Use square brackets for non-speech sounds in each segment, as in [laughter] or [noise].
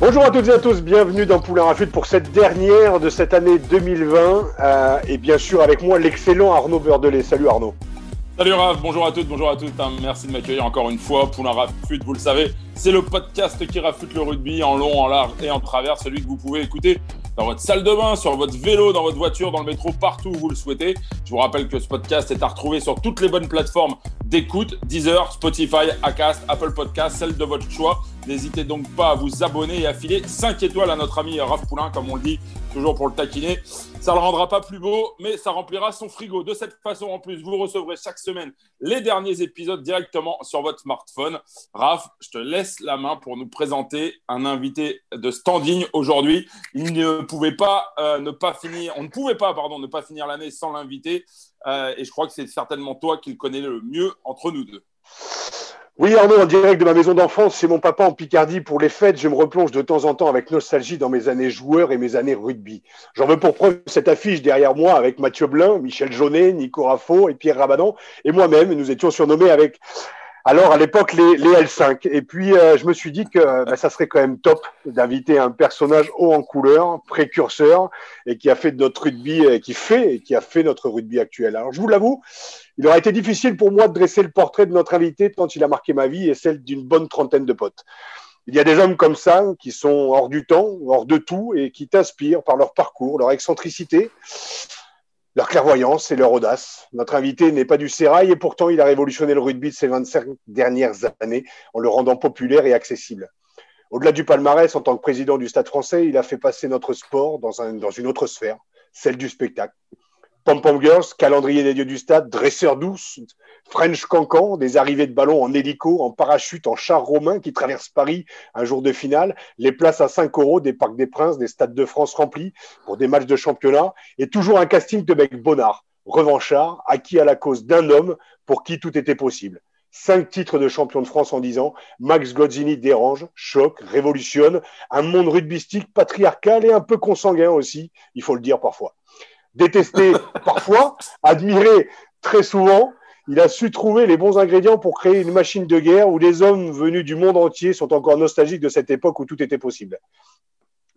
Bonjour à toutes et à tous, bienvenue dans Poulain Rafut pour cette dernière de cette année 2020. euh, et bien sûr, avec moi, l'excellent Arnaud Beurdelet. Salut Arnaud. Salut Raph, bonjour à toutes, bonjour à toutes. hein. Merci de m'accueillir encore une fois. Poulain Rafut, vous le savez, c'est le podcast qui rafute le rugby en long, en large et en travers. Celui que vous pouvez écouter dans votre salle de bain, sur votre vélo, dans votre voiture, dans le métro, partout où vous le souhaitez. Je vous rappelle que ce podcast est à retrouver sur toutes les bonnes plateformes d'écoute Deezer, Spotify, Acast, Apple Podcast, celle de votre choix. N'hésitez donc pas à vous abonner et à filer 5 étoiles à notre ami Raph Poulain, comme on le dit, toujours pour le taquiner. Ça ne le rendra pas plus beau, mais ça remplira son frigo. De cette façon, en plus, vous recevrez chaque semaine les derniers épisodes directement sur votre smartphone. Raph, je te laisse la main pour nous présenter un invité de standing aujourd'hui. Il ne pouvait pas euh, finir, on ne pouvait pas, ne pas finir l'année sans l'inviter. Euh, et je crois que c'est certainement toi qui le connais le mieux entre nous deux. Oui, Arnaud, en direct de ma maison d'enfance, c'est mon papa en Picardie pour les fêtes. Je me replonge de temps en temps avec nostalgie dans mes années joueurs et mes années rugby. J'en veux pour preuve cette affiche derrière moi avec Mathieu Blin, Michel Jaunet, Nico Raffo et Pierre Rabadan. Et moi-même, nous étions surnommés avec, alors à l'époque, les, les L5. Et puis, euh, je me suis dit que bah, ça serait quand même top d'inviter un personnage haut en couleur, précurseur, et qui a fait notre rugby, euh, qui fait et qui a fait notre rugby actuel. Alors, je vous l'avoue, il aurait été difficile pour moi de dresser le portrait de notre invité tant il a marqué ma vie et celle d'une bonne trentaine de potes. Il y a des hommes comme ça qui sont hors du temps, hors de tout et qui t'inspirent par leur parcours, leur excentricité, leur clairvoyance et leur audace. Notre invité n'est pas du sérail et pourtant il a révolutionné le rugby de ces 25 dernières années en le rendant populaire et accessible. Au-delà du palmarès, en tant que président du Stade français, il a fait passer notre sport dans, un, dans une autre sphère, celle du spectacle. Pom Pom Girls, calendrier des dieux du stade, dresseur douce, French Cancan, des arrivées de ballons en hélico, en parachute, en char romain qui traversent Paris un jour de finale, les places à 5 euros des Parcs des Princes, des Stades de France remplis pour des matchs de championnat, et toujours un casting de mecs bonnards, revanchards, acquis à la cause d'un homme pour qui tout était possible. Cinq titres de champion de France en dix ans, Max Gozzini dérange, choque, révolutionne, un monde rugbystique patriarcal et un peu consanguin aussi, il faut le dire parfois détesté [laughs] parfois, admiré très souvent. Il a su trouver les bons ingrédients pour créer une machine de guerre où les hommes venus du monde entier sont encore nostalgiques de cette époque où tout était possible.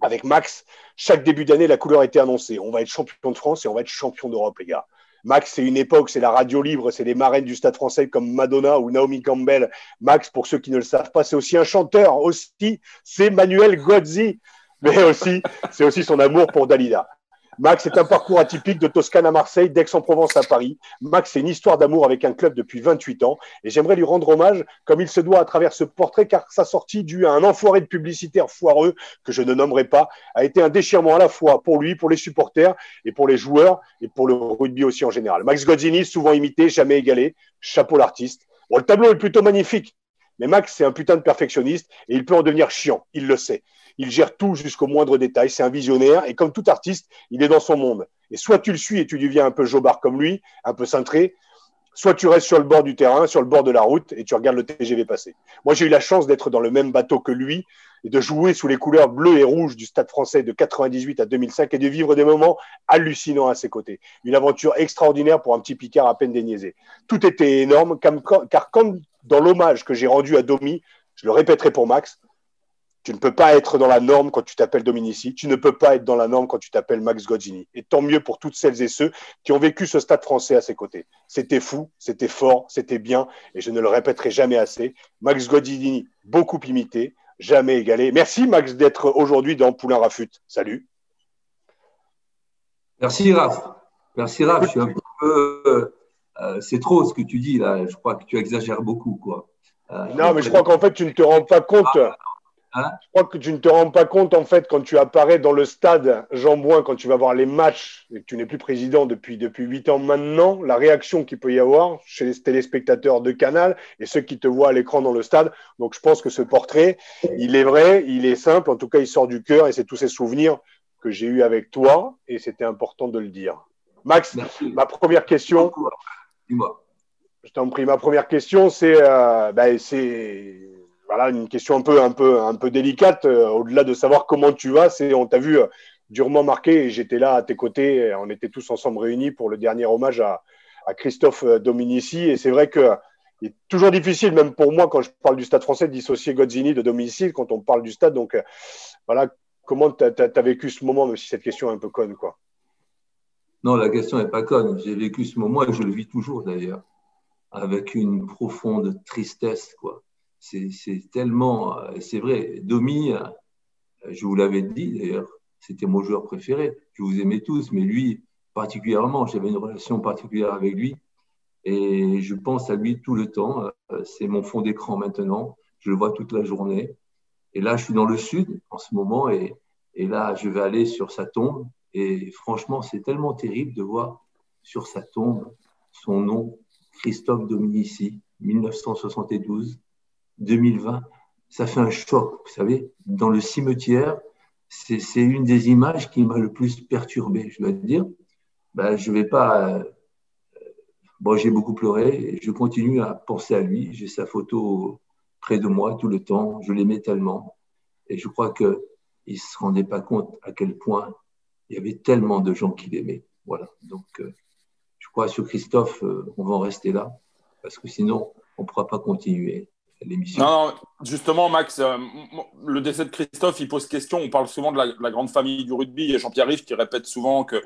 Avec Max, chaque début d'année, la couleur était annoncée. On va être champion de France et on va être champion d'Europe, les gars. Max, c'est une époque, c'est la radio libre, c'est les marraines du stade français comme Madonna ou Naomi Campbell. Max, pour ceux qui ne le savent pas, c'est aussi un chanteur. Aussi, c'est Manuel Gozzi. Mais aussi, c'est aussi son amour pour Dalida. Max est un parcours atypique de Toscane à Marseille, d'Aix-en-Provence à Paris. Max, c'est une histoire d'amour avec un club depuis 28 ans et j'aimerais lui rendre hommage comme il se doit à travers ce portrait car sa sortie due à un enfoiré de publicitaire foireux que je ne nommerai pas a été un déchirement à la fois pour lui, pour les supporters et pour les joueurs et pour le rugby aussi en général. Max Gozzini, souvent imité, jamais égalé. Chapeau l'artiste. Bon, le tableau est plutôt magnifique, mais Max, c'est un putain de perfectionniste et il peut en devenir chiant. Il le sait. Il gère tout jusqu'au moindre détail. C'est un visionnaire et comme tout artiste, il est dans son monde. Et soit tu le suis et tu deviens un peu jobard comme lui, un peu cintré, soit tu restes sur le bord du terrain, sur le bord de la route et tu regardes le TGV passer. Moi, j'ai eu la chance d'être dans le même bateau que lui et de jouer sous les couleurs bleues et rouges du Stade français de 98 à 2005 et de vivre des moments hallucinants à ses côtés. Une aventure extraordinaire pour un petit Picard à peine déniaisé. Tout était énorme, car comme dans l'hommage que j'ai rendu à Domi, je le répéterai pour Max, tu ne peux pas être dans la norme quand tu t'appelles Dominici. Tu ne peux pas être dans la norme quand tu t'appelles Max Gozzini. Et tant mieux pour toutes celles et ceux qui ont vécu ce stade français à ses côtés. C'était fou, c'était fort, c'était bien, et je ne le répéterai jamais assez. Max Gozzini, beaucoup imité, jamais égalé. Merci Max d'être aujourd'hui dans Poulain Rafut. Salut. Merci Raph. Merci Raph. Je suis un peu. Euh, c'est trop ce que tu dis là. Je crois que tu exagères beaucoup, quoi. Euh, non, mais je crois qu'en fait, tu ne te rends pas compte. Ah, Hein? Je crois que tu ne te rends pas compte, en fait, quand tu apparais dans le stade Jean Bouin, quand tu vas voir les matchs et que tu n'es plus président depuis depuis huit ans maintenant, la réaction qu'il peut y avoir chez les téléspectateurs de Canal et ceux qui te voient à l'écran dans le stade. Donc, je pense que ce portrait, il est vrai, il est simple. En tout cas, il sort du cœur et c'est tous ces souvenirs que j'ai eu avec toi et c'était important de le dire. Max, ma première question. Dis-moi. Je t'en prie. Ma première question, c'est euh, ben, voilà, une question un peu, un peu, un peu délicate. Euh, au-delà de savoir comment tu vas, on t'a vu euh, durement marqué et j'étais là à tes côtés. On était tous ensemble réunis pour le dernier hommage à, à Christophe Dominici. Et c'est vrai que il est toujours difficile, même pour moi, quand je parle du stade français, de dissocier Godzini de Dominici quand on parle du stade. Donc voilà, comment tu as, vécu ce moment, même si cette question est un peu conne, quoi Non, la question n'est pas conne. J'ai vécu ce moment et je le vis toujours d'ailleurs avec une profonde tristesse. quoi. C'est tellement, c'est vrai, Domi, je vous l'avais dit d'ailleurs, c'était mon joueur préféré. Je vous aimais tous, mais lui particulièrement, j'avais une relation particulière avec lui. Et je pense à lui tout le temps. C'est mon fond d'écran maintenant. Je le vois toute la journée. Et là, je suis dans le sud en ce moment et là, je vais aller sur sa tombe. Et franchement, c'est tellement terrible de voir sur sa tombe son nom Christophe Dominici, 1972-2020. Ça fait un choc, vous savez. Dans le cimetière, c'est une des images qui m'a le plus perturbé, je dois dire. Ben, je vais pas. Euh, bon, j'ai beaucoup pleuré et je continue à penser à lui. J'ai sa photo près de moi tout le temps. Je l'aimais tellement. Et je crois qu'il ne se rendait pas compte à quel point il y avait tellement de gens qui l'aimaient. Voilà. Donc, euh, crois, sur Christophe, euh, on va en rester là, parce que sinon, on ne pourra pas continuer l'émission. Non, justement, Max, euh, le décès de Christophe, il pose question. On parle souvent de la, grande famille du rugby. Et Jean-Pierre Riff qui répète souvent que,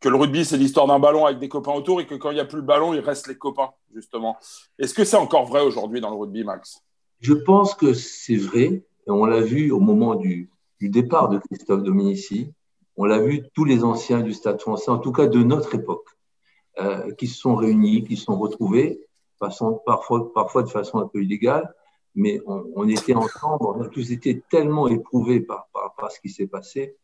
que le rugby, c'est l'histoire d'un ballon avec des copains autour et que quand il n'y a plus le ballon, il reste les copains, justement. Est-ce que c'est encore vrai aujourd'hui dans le rugby, Max? Je pense que c'est vrai. Et on l'a vu au moment du, du départ de Christophe Dominici. On l'a vu tous les anciens du Stade français, en tout cas de notre époque. Euh, qui se sont réunis, qui se sont retrouvés, parfois, de façon un peu illégale, mais on, était ensemble, on a tous été tellement éprouvés par ce qui s'est passé.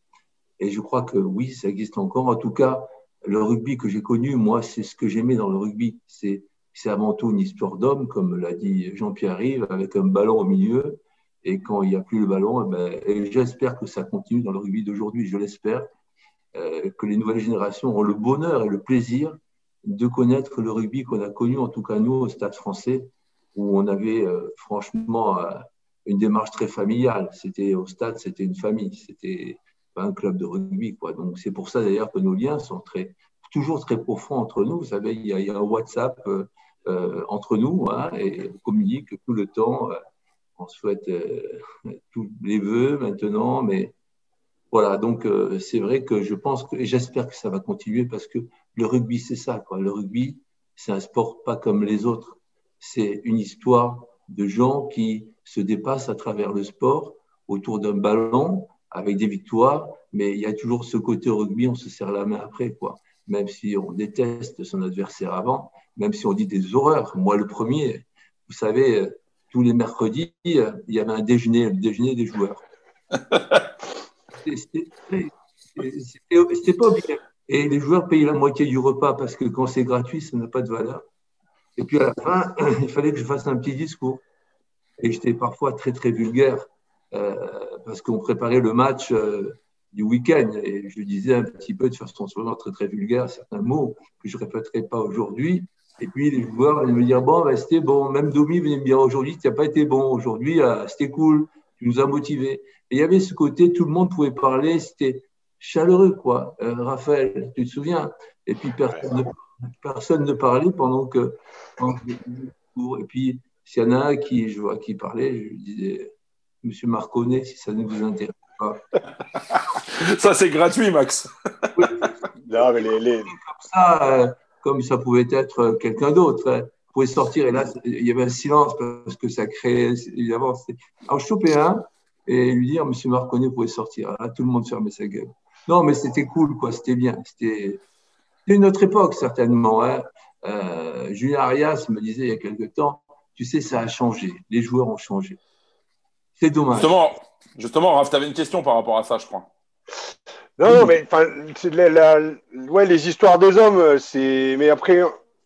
Et je crois que oui, ça existe encore. En tout cas, le rugby que j'ai connu, moi, c'est ce que j'aimais dans le rugby. C'est c'est avant tout une histoire d'homme, comme l'a dit Jean-Pierre Rive, avec un ballon au milieu. Et quand il n'y a plus le ballon, eh ben, j'espère que ça continue dans le rugby d'aujourd'hui, je l'espère, euh, que les nouvelles générations ont le bonheur et le plaisir de connaître le rugby qu'on a connu, en tout cas nous, au Stade français, où on avait euh, franchement euh, une démarche très familiale. C'était au stade, c'était une famille, c'était un club de rugby. Quoi. Donc c'est pour ça d'ailleurs que nos liens sont très, toujours très profonds entre nous. Vous savez, il y a, un WhatsApp entre nous hein, et on communique tout le temps. On souhaite tous les vœux maintenant, mais voilà, donc c'est vrai que je pense que, et j'espère que ça va continuer parce que le rugby, c'est ça. Quoi. Le rugby, c'est un sport pas comme les autres. C'est une histoire de gens qui se dépassent à travers le sport autour d'un ballon avec des victoires, mais il y a toujours ce côté rugby, on se serre la main après, quoi. Même si on déteste son adversaire avant, même si on dit des horreurs. Moi, le premier, vous savez, tous les mercredis, il y avait un déjeuner, le déjeuner des joueurs. [laughs] C'était pas obligatoire. Et les joueurs payaient la moitié du repas parce que quand c'est gratuit, ça n'a pas de valeur. Et puis à la fin, [clears throat] il fallait que je fasse un petit discours. Et j'étais parfois très, très vulgaire euh, parce qu'on préparait le match euh, du week-end. Et je disais un petit peu de façon souvent très, très vulgaire certains mots que je ne répéterai pas aujourd'hui. Et puis les joueurs allaient me dire Bon, ben, c'était bon. Même Domi venait me dire Aujourd'hui, tu n'as pas été bon. Aujourd'hui, euh, c'était cool. Tu nous as motivés. Et il y avait ce côté, tout le monde pouvait parler. C'était chaleureux, quoi. Euh, Raphaël, tu te souviens? Et puis personne, ne, personne ne parlait pendant que. et puis, s'il y en a un qui, je vois, qui parlait, je lui disais, Monsieur Marconnet, si ça ne vous intéresse pas. ça, c'est gratuit, Max. Non, mais les, Comme ça, euh, comme ça pouvait être quelqu'un d'autre. Hein. Vous pouvez sortir, et là, il y avait un silence parce que ça créait, évidemment. Alors, je chopais un et lui dire, Monsieur Marconnet, vous pouvez sortir. Là, tout le monde fermait sa gueule. Non, mais c'était cool, quoi. C'était bien. C'était une autre époque, certainement. Hein. Euh, Julien Arias me disait il y a quelque temps, tu sais, ça a changé. Les joueurs ont changé. C'est dommage. Justement, Justement, Raph, tu avais une question par rapport à ça, je crois. Non, mais enfin, ouais, les histoires des hommes, c'est. Mais après,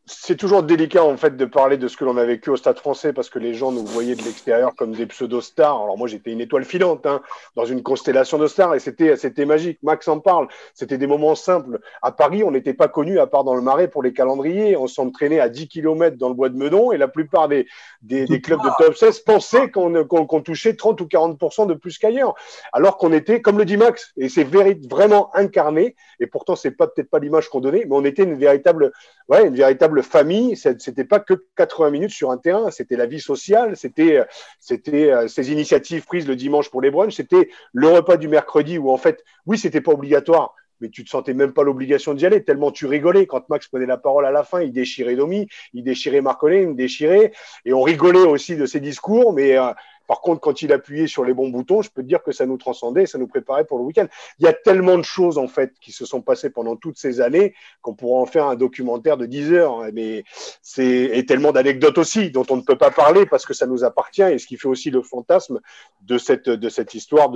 c'est toujours délicat en fait de parler de ce que l'on a vécu au Stade Français parce que les gens nous voyaient de l'extérieur comme des pseudo-stars. Alors moi j'étais une étoile filante hein, dans une constellation de stars et c'était c'était magique. Max en parle. C'était des moments simples. À Paris, on n'était pas connus à part dans le Marais pour les calendriers. On s'entraînait à 10 km dans le bois de Meudon et la plupart des des, des clubs de top 16 pensaient qu'on qu'on touchait 30 ou 40 de plus qu'ailleurs, alors qu'on était comme le dit Max et c'est vraiment incarné. Et pourtant c'est pas peut-être pas l'image qu'on donnait, mais on était une véritable ouais une véritable famille, c'était pas que 80 minutes sur un terrain, c'était la vie sociale, c'était c'était euh, ces initiatives prises le dimanche pour les brunchs, c'était le repas du mercredi où en fait, oui, c'était pas obligatoire, mais tu te sentais même pas l'obligation d'y aller, tellement tu rigolais. Quand Max prenait la parole à la fin, il déchirait Domi, il déchirait Marcolin, il déchirait, et on rigolait aussi de ses discours, mais euh, par contre, quand il appuyait sur les bons boutons, je peux te dire que ça nous transcendait, ça nous préparait pour le week-end. Il y a tellement de choses en fait qui se sont passées pendant toutes ces années qu'on pourrait en faire un documentaire de 10 heures. Mais c'est et tellement d'anecdotes aussi dont on ne peut pas parler parce que ça nous appartient et ce qui fait aussi le fantasme de cette histoire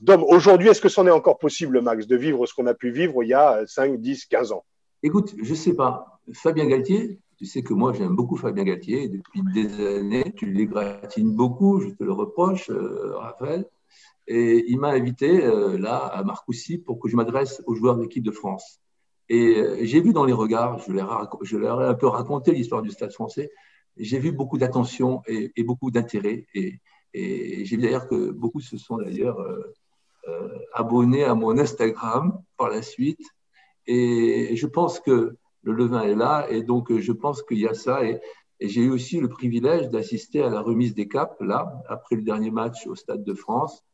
d'homme. Aujourd'hui, est-ce que c'en est encore possible, Max, de vivre ce qu'on a pu vivre il y a 5, 10, 15 ans? Écoute, je sais pas. Fabien Galtier, tu sais que moi, j'aime beaucoup Fabien Galtier. Depuis des années, tu l'égratines beaucoup, je te le reproche, euh, Raphaël. Et il m'a invité euh, là à Marcoussis pour que je m'adresse aux joueurs de l'équipe de France. Et euh, j'ai vu dans les regards, je leur, ai un peu raconté l'histoire du Stade français, j'ai vu beaucoup d'attention et, beaucoup d'intérêt. Et j'ai vu d'ailleurs que beaucoup se sont d'ailleurs abonnés à mon Instagram par la suite. Et je pense que le levain est là. Et donc, je pense qu'il y a ça. Et, j'ai eu aussi le privilège d'assister à la remise des caps, là, après le dernier match au Stade de France.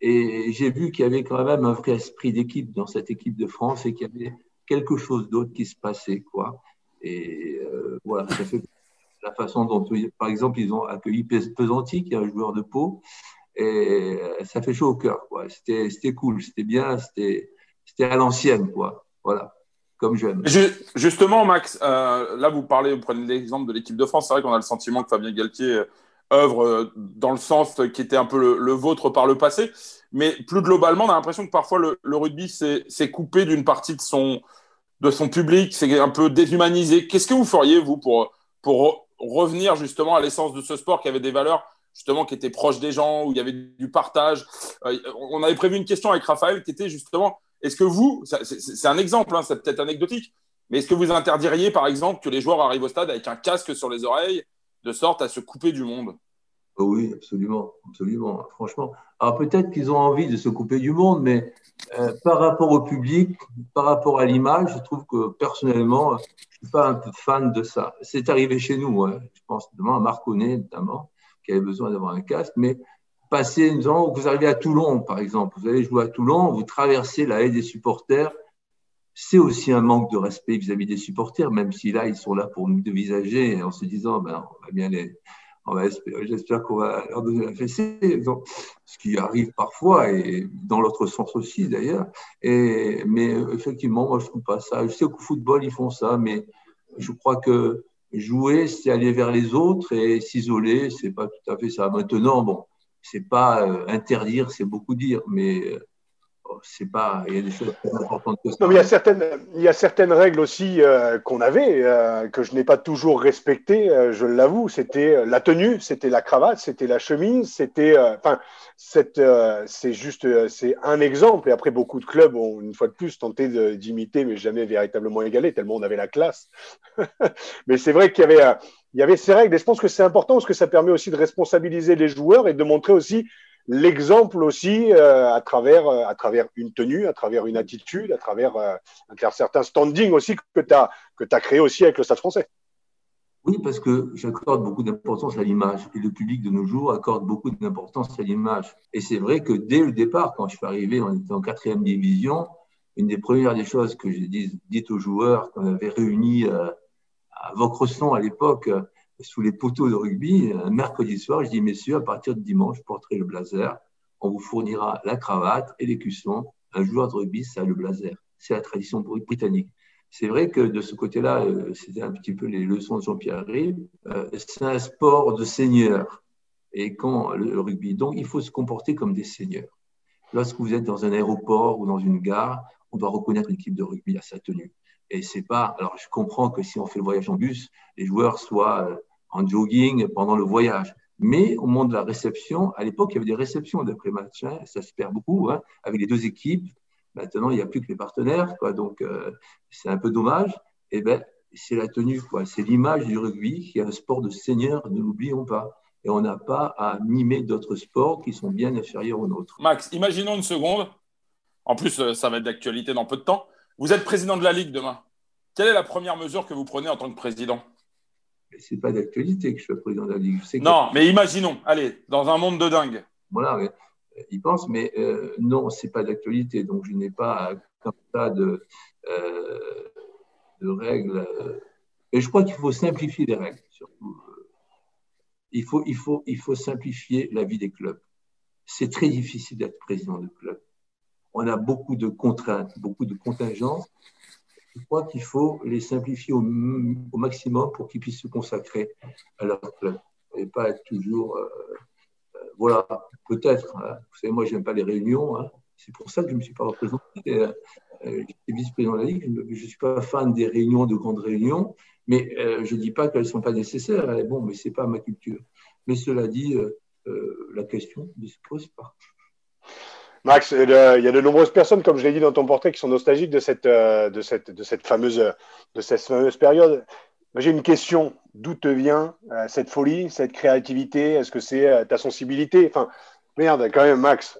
Et j'ai vu qu'il y avait quand même un vrai esprit d'équipe dans cette équipe de France et qu'il y avait quelque chose d'autre qui se passait, quoi. Et euh, voilà, ça fait [laughs] la façon dont, par exemple, ils ont accueilli Pesanti, qui est un joueur de peau, et ça fait chaud au cœur, quoi. C'était cool, c'était bien, c'était à l'ancienne, quoi. Voilà comme jeune. Justement, Max, euh, là, vous parlez, vous prenez l'exemple de l'équipe de France. C'est vrai qu'on a le sentiment que Fabien Galtier euh, œuvre euh, dans le sens qui était un peu le, vôtre par le passé. Mais plus globalement, on a l'impression que parfois le, rugby s'est coupé d'une partie de son, de son public, c'est un peu déshumanisé. Qu'est-ce que vous feriez, vous, pour, pour revenir justement à l'essence de ce sport qui avait des valeurs justement qui étaient proches des gens, où il y avait du partage? On avait prévu une question avec Raphaël qui était justement est-ce que vous, c'est un exemple, hein, c'est peut-être anecdotique, mais est-ce que vous interdiriez, par exemple, que les joueurs arrivent au stade avec un casque sur les oreilles, de sorte à se couper du monde? Oh Oui, absolument, absolument, franchement. Alors peut-être qu'ils ont envie de se couper du monde, mais euh, par rapport au public, par rapport à l'image, je trouve que personnellement, je ne suis pas un peu fan de ça. C'est arrivé chez nous, hein. je pense notamment à Marconnet, notamment, qui avait besoin d'avoir un casque, mais passer, disons, vous arrivez à Toulon, par exemple, vous allez jouer à Toulon, vous traversez la haie des supporters, c'est aussi un manque de respect vis-à-vis des supporters, même si là, ils sont là pour nous dévisager en se disant, ben, on va bien les, j'espère qu'on va leur donner la fessée, ce qui arrive parfois, et dans l'autre sens aussi d'ailleurs. Mais effectivement, moi, je trouve pas ça. Je sais qu'au football, ils font ça, mais je crois que jouer, c'est aller vers les autres et s'isoler, c'est pas tout à fait ça. Maintenant, bon, c'est pas euh, interdire, c'est beaucoup dire, mais euh, Il y a des choses plus importantes que ça. Non, mais il y a certaines, règles aussi euh, qu'on avait que je n'ai pas toujours respectées. je l'avoue. C'était la tenue, c'était la cravate, c'était la chemise, c'était. Enfin, c'est juste, c'est un exemple. Et après, beaucoup de clubs ont une fois de plus tenté d'imiter, mais jamais véritablement égalé, tellement on avait la classe. [laughs] mais c'est vrai qu'il y avait il y avait ces règles. Et je pense que c'est important parce que ça permet aussi de responsabiliser les joueurs et de montrer aussi l'exemple aussi euh, à travers euh, à travers une tenue, à travers une attitude, à travers euh, un certain standing aussi que tu as que as créé aussi avec le Stade Français. Oui, parce que j'accorde beaucoup d'importance à l'image et le public de nos jours accorde beaucoup d'importance à l'image. Et c'est vrai que dès le départ, quand je suis arrivé, on était en quatrième division. Une des premières des choses que j'ai dites aux joueurs qu'on avait réunis à Vaucresson à l'époque, euh, sous les poteaux de rugby, un mercredi soir, je dis, messieurs, à partir de dimanche, je porterai le blazer. On vous fournira la cravate et les cuissons. Un joueur de rugby, ça a le blazer. C'est la tradition britannique. C'est vrai que de ce côté-là, euh, c'était un petit peu les leçons de Jean-Pierre Rive. Euh, c'est un sport de seigneur. et quand le rugby. Donc, il faut se comporter comme des seigneurs. Lorsque vous êtes dans un aéroport ou dans une gare, on doit reconnaître une équipe de rugby à sa tenue. Et c'est pas. Alors, je comprends que si on fait le voyage en bus, les joueurs soient euh, en jogging pendant le voyage. Mais au moment de la réception, à l'époque, il y avait des réceptions d'après-match. Hein, ça se perd beaucoup hein, avec les deux équipes. Maintenant, il n'y a plus que les partenaires, donc euh, c'est un peu dommage. Et eh ben, c'est la tenue, quoi. C'est l'image du rugby qui est un sport de seigneur, ne l'oublions pas. Et on n'a pas à mimer d'autres sports qui sont bien inférieurs aux nôtres. Max, imaginons une seconde. En plus, euh, ça va être d'actualité dans peu de temps. Vous êtes président de la Ligue demain. Quelle est la première mesure que vous prenez en tant que président? Ce n'est pas d'actualité que je sois président de la Ligue. non, mais imaginons, allez, dans un monde de dingue. Voilà, mais, euh, il pense, mais euh, non, ce n'est pas d'actualité. Donc, je n'ai pas comme ça de, de règles. Et je crois qu'il faut simplifier les règles, surtout il faut, il, faut, il faut simplifier la vie des clubs. C'est très difficile d'être président de club. On a beaucoup de contraintes, beaucoup de contingences. Je crois qu'il faut les simplifier au, maximum pour qu'ils puissent se consacrer à leur club et pas être toujours. Euh, euh, voilà, peut-être. Hein. Vous savez, moi, je n'aime pas les réunions. Hein. C'est pour ça que je ne me suis pas représenté. Euh, J'étais vice-président de la Ligue. Je ne suis pas fan des réunions, de grandes réunions. Mais je ne dis pas qu'elles ne sont pas nécessaires. Hein. Bon, mais ce n'est pas ma culture. Mais cela dit, la question ne se pose pas. Max, il y a de nombreuses personnes, comme je l'ai dit dans ton portrait, qui sont nostalgiques de cette, de cette, de cette, fameuse, de cette fameuse période. J'ai une question. D'où te vient cette folie, cette créativité? Est-ce que c'est ta sensibilité? Enfin, merde, quand même, Max.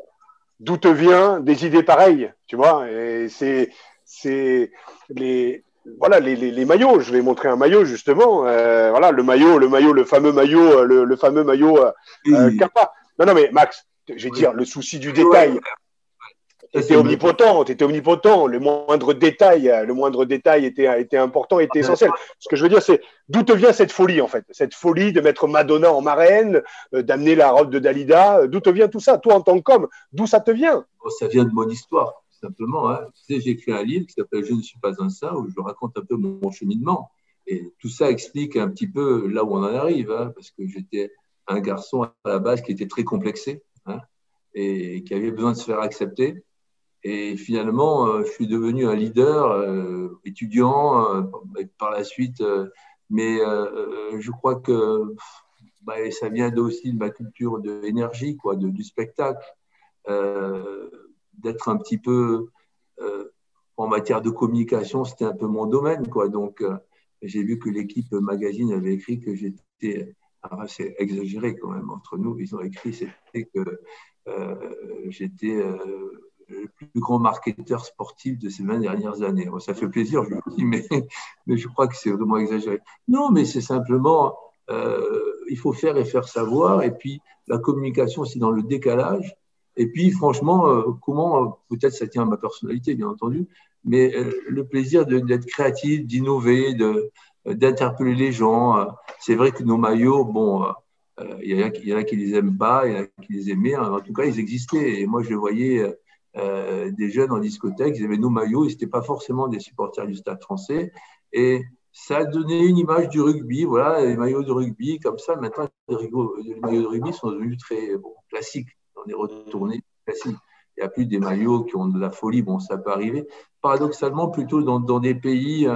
D'où te vient des idées pareilles Tu vois? Et c'est, c'est les, voilà les, les, les, maillots. Je vais montrer un maillot justement. Euh, voilà le maillot, le maillot, le fameux maillot, euh, le, le fameux maillot euh, euh Kappa. Non, non, mais Max, je vais dire le souci du détail. Était omnipotent, était omnipotent. Le moindre détail, le moindre détail était, était important, était essentiel. Ce que je veux dire, c'est d'où te vient cette folie en fait, cette folie de mettre Madonna en marraine, d'amener la robe de Dalida. D'où te vient tout ça, toi en tant qu'homme D'où ça te vient? Oh, Ça vient de mon histoire simplement. Hein. j'ai écrit un livre qui s'appelle Je ne suis pas un saint, où je raconte un peu mon cheminement. Et tout ça explique un petit peu là où on en arrive, hein, parce que j'étais un garçon à la base qui était très complexé hein, et qui avait besoin de se faire accepter. Et finalement, euh, je suis devenu un leader euh, étudiant euh, par la suite. mais je crois que bah, ça vient aussi de ma culture de l'énergie, de, du spectacle d'être un petit peu en matière de communication, c'était un peu mon domaine, quoi. Donc, j'ai vu que l'équipe magazine avait écrit que j'étais, c'est exagéré quand même entre nous, ils ont écrit c'était que euh, j'étais le plus grand marketeur sportif de ces 20 dernières années. ça fait plaisir, je le dis, [laughs] mais, je crois que c'est vraiment exagéré. Non, mais c'est simplement, il faut faire et faire savoir, et puis la communication, c'est dans le décalage. Et puis, franchement, euh, comment, euh, peut-être ça tient à ma personnalité, bien entendu, mais euh, le plaisir d'être créatif, d'innover, d'interpeller les gens. C'est vrai que nos maillots, bon, il y, en a qui les aiment pas, il y en a qui les aimaient. En tout cas, ils existaient. Et moi, je voyais des jeunes en discothèque, ils avaient nos maillots, ils n'étaient pas forcément des supporters du stade français. Et ça a donné une image du rugby, voilà, les maillots de rugby, comme ça. Maintenant, les, maillots de rugby sont devenus très classiques on est retourné Il n'y a plus des maillots qui ont de la folie. Bon, ça peut arriver. Paradoxalement, plutôt dans, des pays.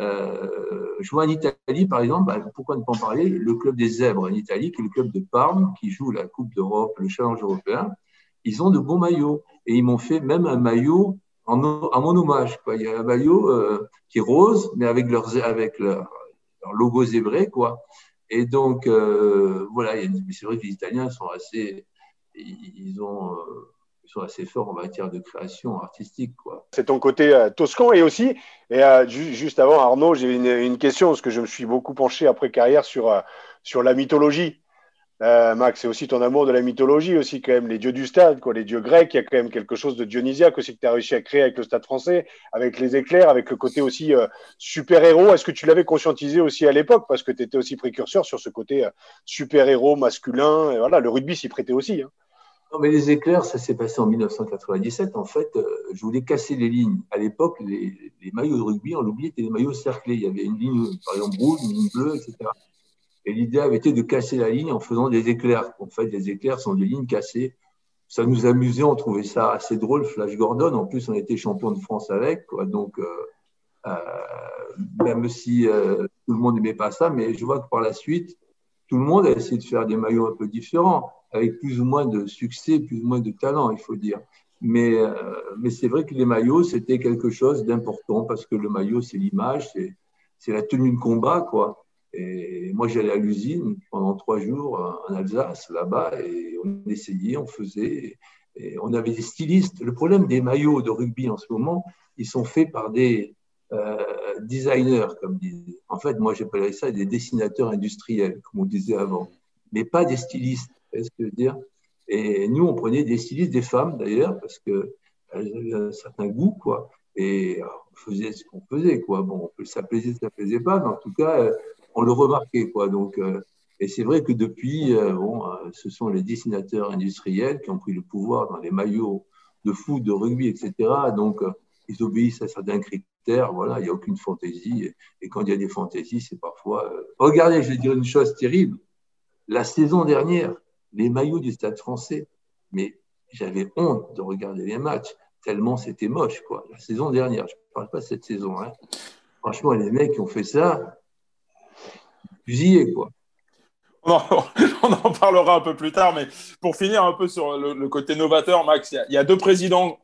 Euh, euh, je vois en Italie, par exemple, bah, pourquoi ne pas en parler Le club des zèbres en Italie, qui est le club de Parme, qui joue la Coupe d'Europe, le Challenge européen. Ils ont de bons maillots. Et ils m'ont fait même un maillot en, mon hommage. Quoi. Il y a un maillot euh, qui est rose, mais avec leur, avec leur, logo zébré. Quoi. Et donc, voilà, c'est vrai que les Italiens sont assez, ils, ont, euh, assez forts en matière de création artistique. C'est ton côté euh, toscan et aussi, et, euh, juste avant Arnaud, j'ai une, question parce que je me suis beaucoup penché après carrière sur, sur la mythologie. Max, c'est aussi ton amour de la mythologie aussi quand même, les dieux du stade, quoi, les dieux grecs, il y a quand même quelque chose de dionysiaque aussi que tu as réussi à créer avec le stade français, avec les éclairs, avec le côté aussi super-héros. Est-ce que tu l'avais conscientisé aussi à l'époque parce que tu étais aussi précurseur sur ce côté super-héros masculin et voilà, Le rugby s'y prêtait aussi. Hein. Non, mais les éclairs, ça s'est passé en 1997. En fait, euh, je voulais casser les lignes. À l'époque, les, maillots de rugby, on l'oubliait, étaient des maillots cerclés. Il y avait une ligne, par exemple, rouge, une ligne bleue, etc. Et l'idée avait été de casser la ligne en faisant des éclairs. En fait, les éclairs sont des lignes cassées. Ça nous amusait, on trouvait ça assez drôle, Flash Gordon. En plus, on était champion de France avec. Donc, euh, euh, même si tout le monde n'aimait pas ça, mais je vois que par la suite, tout le monde a essayé de faire des maillots un peu différents, avec plus ou moins de succès, plus ou moins de talent, il faut dire. Mais, euh, c'est vrai que les maillots, c'était quelque chose d'important parce que le maillot, c'est l'image, c'est la tenue de combat, quoi. Et moi, j'allais à l'usine pendant trois jours en Alsace, là-bas, et on essayait, on faisait, et on avait des stylistes. Le problème des maillots de rugby en ce moment, ils sont faits par des euh, designers, comme disent. En fait, moi, j'appellerais ça des dessinateurs industriels, comme on disait avant, mais pas des stylistes. Vous ce que dire? Et nous, on prenait des stylistes, des femmes d'ailleurs, parce qu'elles avaient un certain goût, quoi. Et on faisait ce qu'on faisait, quoi. Bon, ça plaisait, ça plaisait pas, mais en tout cas, euh, on le remarquait, quoi. Donc, euh, et c'est vrai que depuis, euh, bon, ce sont les dessinateurs industriels qui ont pris le pouvoir dans les maillots de foot, de rugby, etc. Donc, ils obéissent à certains critères. Voilà, il n'y a aucune fantaisie. Et, quand il y a des fantaisies, c'est parfois. Regardez, je vais dire une chose terrible. La saison dernière, les maillots du Stade français. Mais j'avais honte de regarder les matchs, tellement c'était moche, quoi. La saison dernière, je ne parle pas de cette saison. Hein. Franchement, les mecs qui ont fait ça, fusillés, quoi. On en, [laughs] parlera un peu plus tard, mais pour finir un peu sur le, côté novateur, Max, il y, a, deux présidents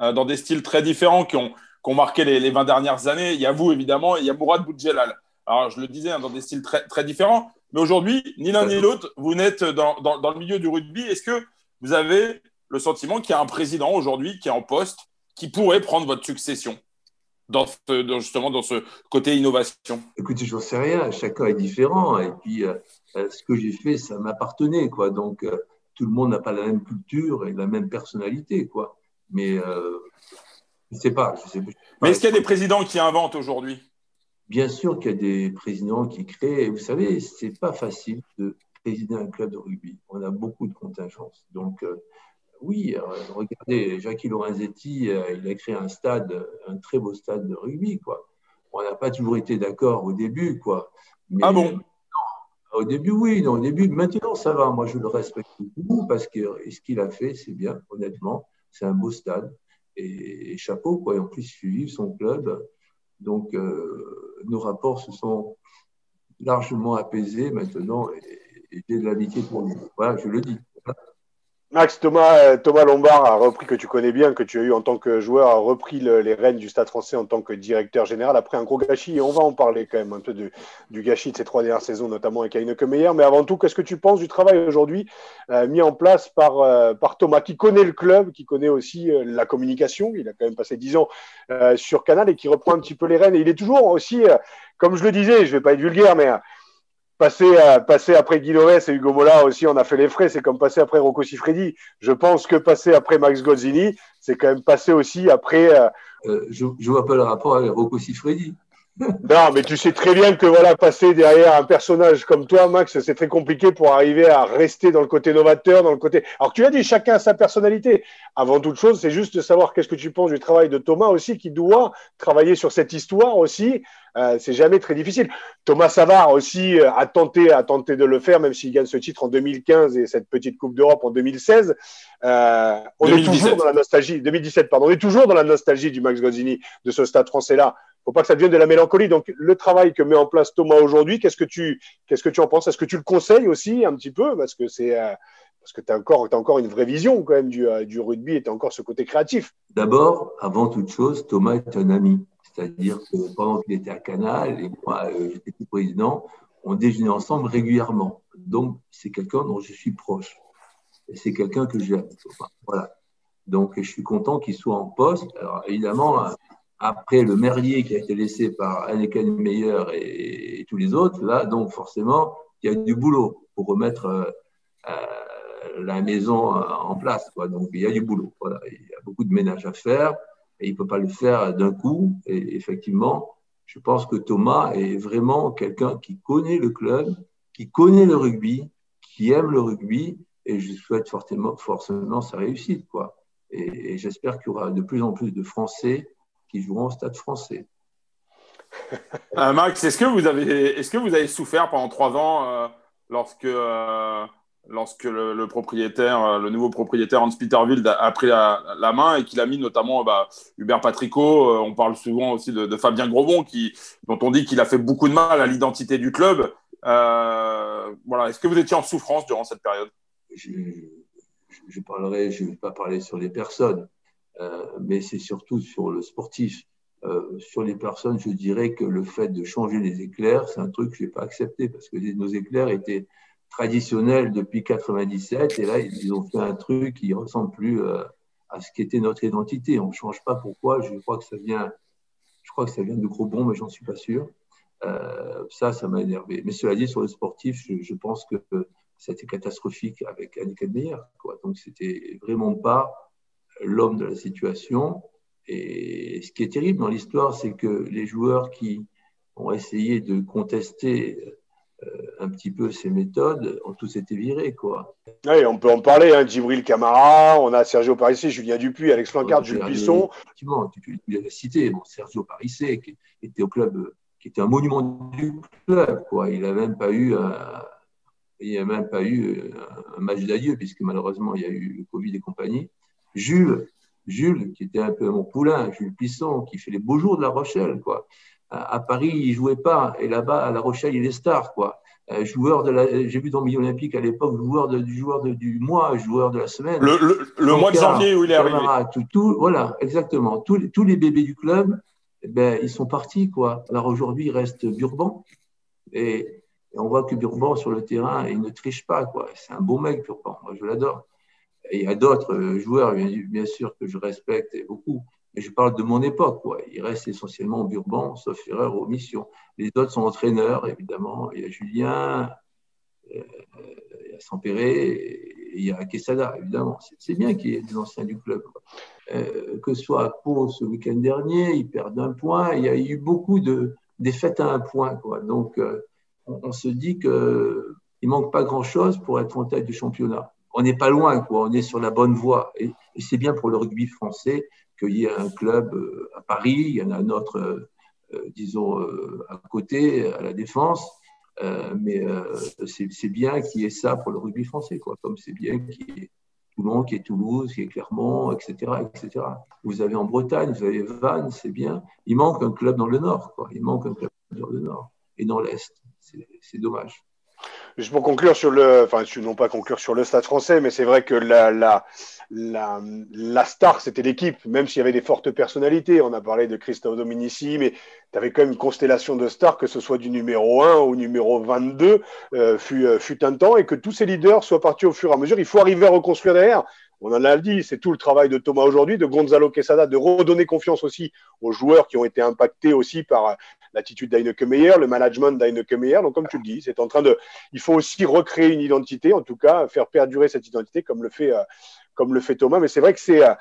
euh, dans des styles très différents qui ont, marqué les, 20 dernières années. Il y a vous, évidemment, et il y a Mourad Boudjelal. Alors, je le disais, hein, dans des styles très, très différents. Mais aujourd'hui, ni l'un ni l'autre, vous n'êtes dans, le milieu du rugby. Est-ce que vous avez le sentiment qu'il y a un président aujourd'hui qui est en poste qui pourrait prendre votre succession dans, justement dans ce côté innovation? Écoutez, je n'en sais rien. Chacun est différent. Et puis, euh, euh, ce que j'ai fait, ça m'appartenait. quoi. Donc, euh, tout le monde n'a pas la même culture et la même personnalité. quoi. Mais je ne sais pas. Je sais pas. Mais est-ce qu'il y a des présidents qui inventent aujourd'hui? Bien sûr qu'il y a des présidents qui créent. Et vous savez, ce n'est pas facile de présider un club de rugby. On a beaucoup de contingences. Donc, euh, oui, euh, regardez, Jackie Lorenzetti, euh, il a créé un stade, un très beau stade de rugby. Quoi. On n'a pas toujours été d'accord au début. Quoi. ah bon? Au début, oui. Non, au début, maintenant, ça va. Moi, je le respecte beaucoup parce que ce qu'il a fait, c'est bien, honnêtement. C'est un beau stade. Et, chapeau, quoi. Et en plus, son club. Donc, euh, nos rapports se sont largement apaisés maintenant et, j'ai de l'amitié pour lui. Voilà, je le dis. Max, Thomas, euh, Thomas Lombard a repris, que tu connais bien, que tu as eu en tant que joueur, a repris les rênes du Stade français en tant que directeur général après un gros gâchis. Et on va en parler quand même un peu du gâchis de ces trois dernières saisons, notamment avec Aïne Meyer. Mais avant tout, qu'est-ce que tu penses du travail aujourd'hui euh, mis en place par, euh, par Thomas, qui connaît le club, qui connaît aussi la communication? Il a quand même passé dix ans sur Canal et qui reprend un petit peu les rênes. Et il est toujours aussi, comme je le disais, je ne vais pas être vulgaire, mais passer, passer après Guy et Hugo Mola aussi, on a fait les frais. C'est comme passer après Rocco Siffredi. Je pense que passer après Max Gozzini, c'est quand même passer aussi après. Euh, euh, je ne vois pas le rapport avec Rocco Siffredi. Non, mais tu sais très bien que voilà, passer derrière un personnage comme toi, Max, c'est très compliqué pour arriver à rester dans le côté novateur, dans le côté. Alors tu as dit, chacun a sa personnalité. Avant toute chose, c'est juste de savoir qu'est-ce que tu penses du travail de Thomas aussi, qui doit travailler sur cette histoire aussi euh, c'est jamais très difficile. Thomas Savard aussi euh, a tenté, a tenté de le faire, même s'il gagne ce titre en 2015 et cette petite Coupe d'Europe en 2016. Euh, on est toujours dans la nostalgie, 2017, pardon, on est toujours dans la nostalgie du Max Gozzini, de ce stade français-là. Faut pas que ça devienne de la mélancolie. Donc, le travail que met en place Thomas aujourd'hui, qu'est-ce que tu, qu'est-ce que tu en penses? Est-ce que tu le conseilles aussi un petit peu? Parce que c'est, parce que tu as encore, as encore une vraie vision quand même du, du rugby et tu as encore ce côté créatif. D'abord, avant toute chose, Thomas est un ami. C'est-à-dire que pendant qu'il était à Canal et moi, euh, j'étais président, on déjeunait ensemble régulièrement. Donc, c'est quelqu'un dont je suis proche. Et c'est quelqu'un que j'aime. voilà. Donc, je suis content qu'il soit en poste. Alors, évidemment, après le merlier qui a été laissé par Anneke Meyer et, tous les autres, là, donc forcément, il y a du boulot pour remettre euh, euh, la maison en place. Donc, il y a du boulot. Voilà. Il y a beaucoup de ménage à faire et il ne peut pas le faire d'un coup. Et effectivement, je pense que Thomas est vraiment quelqu'un qui connaît le club, qui connaît le rugby, qui aime le rugby, et je souhaite forcément, forcément sa réussite. Et, j'espère qu'il y aura de plus en plus de Français qui joueront au stade français. [laughs] Euh, Max, est-ce que, vous avez, est-ce que vous avez souffert pendant trois ans euh, lorsque, lorsque le, propriétaire, le nouveau propriétaire Hans Peterville a, pris la, main et qu'il a mis notamment bah, Hubert Patricot On parle souvent aussi de, Fabien Grosbon, qui, dont on dit qu'il a fait beaucoup de mal à l'identité du club. voilà, est-ce que vous étiez en souffrance durant cette période? Je parlerai, je ne vais pas parler sur les personnes, euh, mais c'est surtout sur le sportif. Euh, sur les personnes, je dirais que le fait de changer les éclairs, c'est un truc que je n'ai pas accepté parce que nos éclairs étaient traditionnels depuis 97 et là, ils ont fait un truc qui ressemble plus euh, à ce qu'était notre identité. On ne change pas pourquoi, je crois que ça vient, je crois que ça vient de gros bons, mais j'en suis pas sûr. ça, ça m'a énervé. Mais cela dit, sur le sportif, je, pense que c'était catastrophique avec Annick Meyer. Quoi. Donc, c'était vraiment pas l'homme de la situation. Et ce qui est terrible dans l'histoire, c'est que les joueurs qui ont essayé de contester euh, un petit peu ces méthodes ont tous été virés. Quoi. Oui, on peut en parler. Hein. Djibril Camara, on a Sergio Parissé, Julien Dupuis, Alex Lancard, Jules Buisson. Effectivement, tu, l'as cité. Bon, Sergio Parissé, qui était au club, qui était un monument du club. Quoi. Il n'a même pas eu un, il a même pas eu un match d'adieu, puisque malheureusement, il y a eu le Covid et compagnie. Jules, Jules, qui était un peu mon poulain, Jules Plisson, qui fait les beaux jours de La Rochelle, quoi. À, Paris, il jouait pas, et là-bas, à La Rochelle, il est star, quoi. Euh, joueur de la, j'ai vu dans Milieu Olympique à l'époque, joueur du joueur du mois, joueur de la semaine. Le, mois de janvier où il est arrivé. Tout, voilà, exactement. Tous les, tous les bébés du club, eh ben, ils sont partis, quoi. Alors aujourd'hui, il reste Burban. Et, et on voit que Burban, sur le terrain, il ne triche pas. quoi. C'est un beau mec, Burban. Moi, je l'adore. Et il y a d'autres euh, joueurs, bien sûr, que je respecte beaucoup. Mais je parle de mon époque. Quoi. Il reste essentiellement Burban, sauf erreur ou omission. Les autres sont entraîneurs, évidemment. Il y a Julien, euh, il y a Sampéré, il y a Quesada, évidemment. C'est bien qu'il y ait des anciens du club. Euh, que ce soit à Pau ce week-end dernier, ils perdent un point. Il y a eu beaucoup de défaites à un point. Donc, on, se dit qu'il manque pas grand-chose pour être en tête du championnat. On n'est pas loin, quoi. on est sur la bonne voie. Et, c'est bien pour le rugby français qu'il y ait un club euh, à Paris, il y en a un autre, euh, euh, disons, à côté, à la Défense. mais c'est bien qu'il y ait ça pour le rugby français, quoi. comme c'est bien qu'il y ait Toulon, qui est Toulouse, qui est Clermont, etc., etc. Vous avez en Bretagne, vous avez Vannes, c'est bien. Il manque un club dans le Nord, quoi. Il manque un club dans le Nord et dans l'Est c'est dommage. Juste pour conclure sur le, enfin, non pas conclure sur le Stade français, mais c'est vrai que la, la, la, star, c'était l'équipe, même s'il y avait des fortes personnalités. On a parlé de Christophe Dominici, mais tu avais quand même une constellation de stars, que ce soit du numéro 1 au numéro 22, euh, fut, euh, fut un temps, et que tous ces leaders soient partis au fur et à mesure. Il faut arriver à reconstruire derrière on en a dit, c'est tout le travail de Thomas aujourd'hui, de Gonzalo Quesada, de redonner confiance aussi aux joueurs qui ont été impactés aussi par l'attitude d'Heineke Meyer, le management d'Heineke Meyer. Donc, comme tu le dis, c'est en train de, il faut aussi recréer une identité, en tout cas, faire perdurer cette identité comme le fait, euh, comme le fait Thomas. Mais c'est vrai que c'est, euh,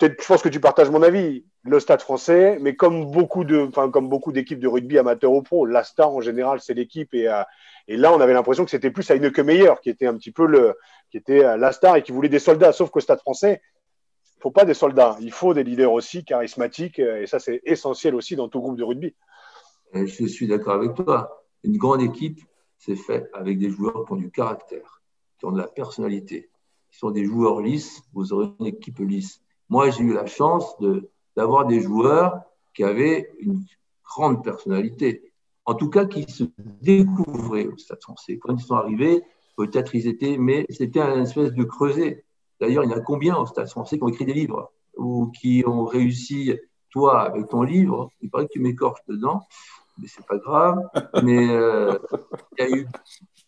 je pense que tu partages mon avis, le Stade français, mais comme beaucoup de, enfin, comme beaucoup d'équipes de rugby amateurs ou pro, la star en général, c'est l'équipe et, euh, et là, on avait l'impression que c'était plus Heineke Meyer qui était un petit peu le, qui était la star et qui voulait des soldats. Sauf qu'au Stade français, il faut pas des soldats. Il faut des leaders aussi charismatiques. Et ça, c'est essentiel aussi dans tout groupe de rugby. Euh, je suis d'accord avec toi. Une grande équipe, c'est fait avec des joueurs qui ont du caractère, qui ont de la personnalité, qui sont des joueurs lisses. Vous aurez une équipe lisse. Moi, j'ai eu la chance d'avoir des joueurs qui avaient une grande personnalité. En tout cas, qui se découvraient au Stade français. Quand ils sont arrivés, Peut-être ils étaient, mais c'était un espèce de creuset. D'ailleurs, il y en a combien au Stade français qui ont écrit des livres ou qui ont réussi, toi, avec ton livre, il paraît que tu m'écorches dedans, mais c'est pas grave. Mais euh, il y a eu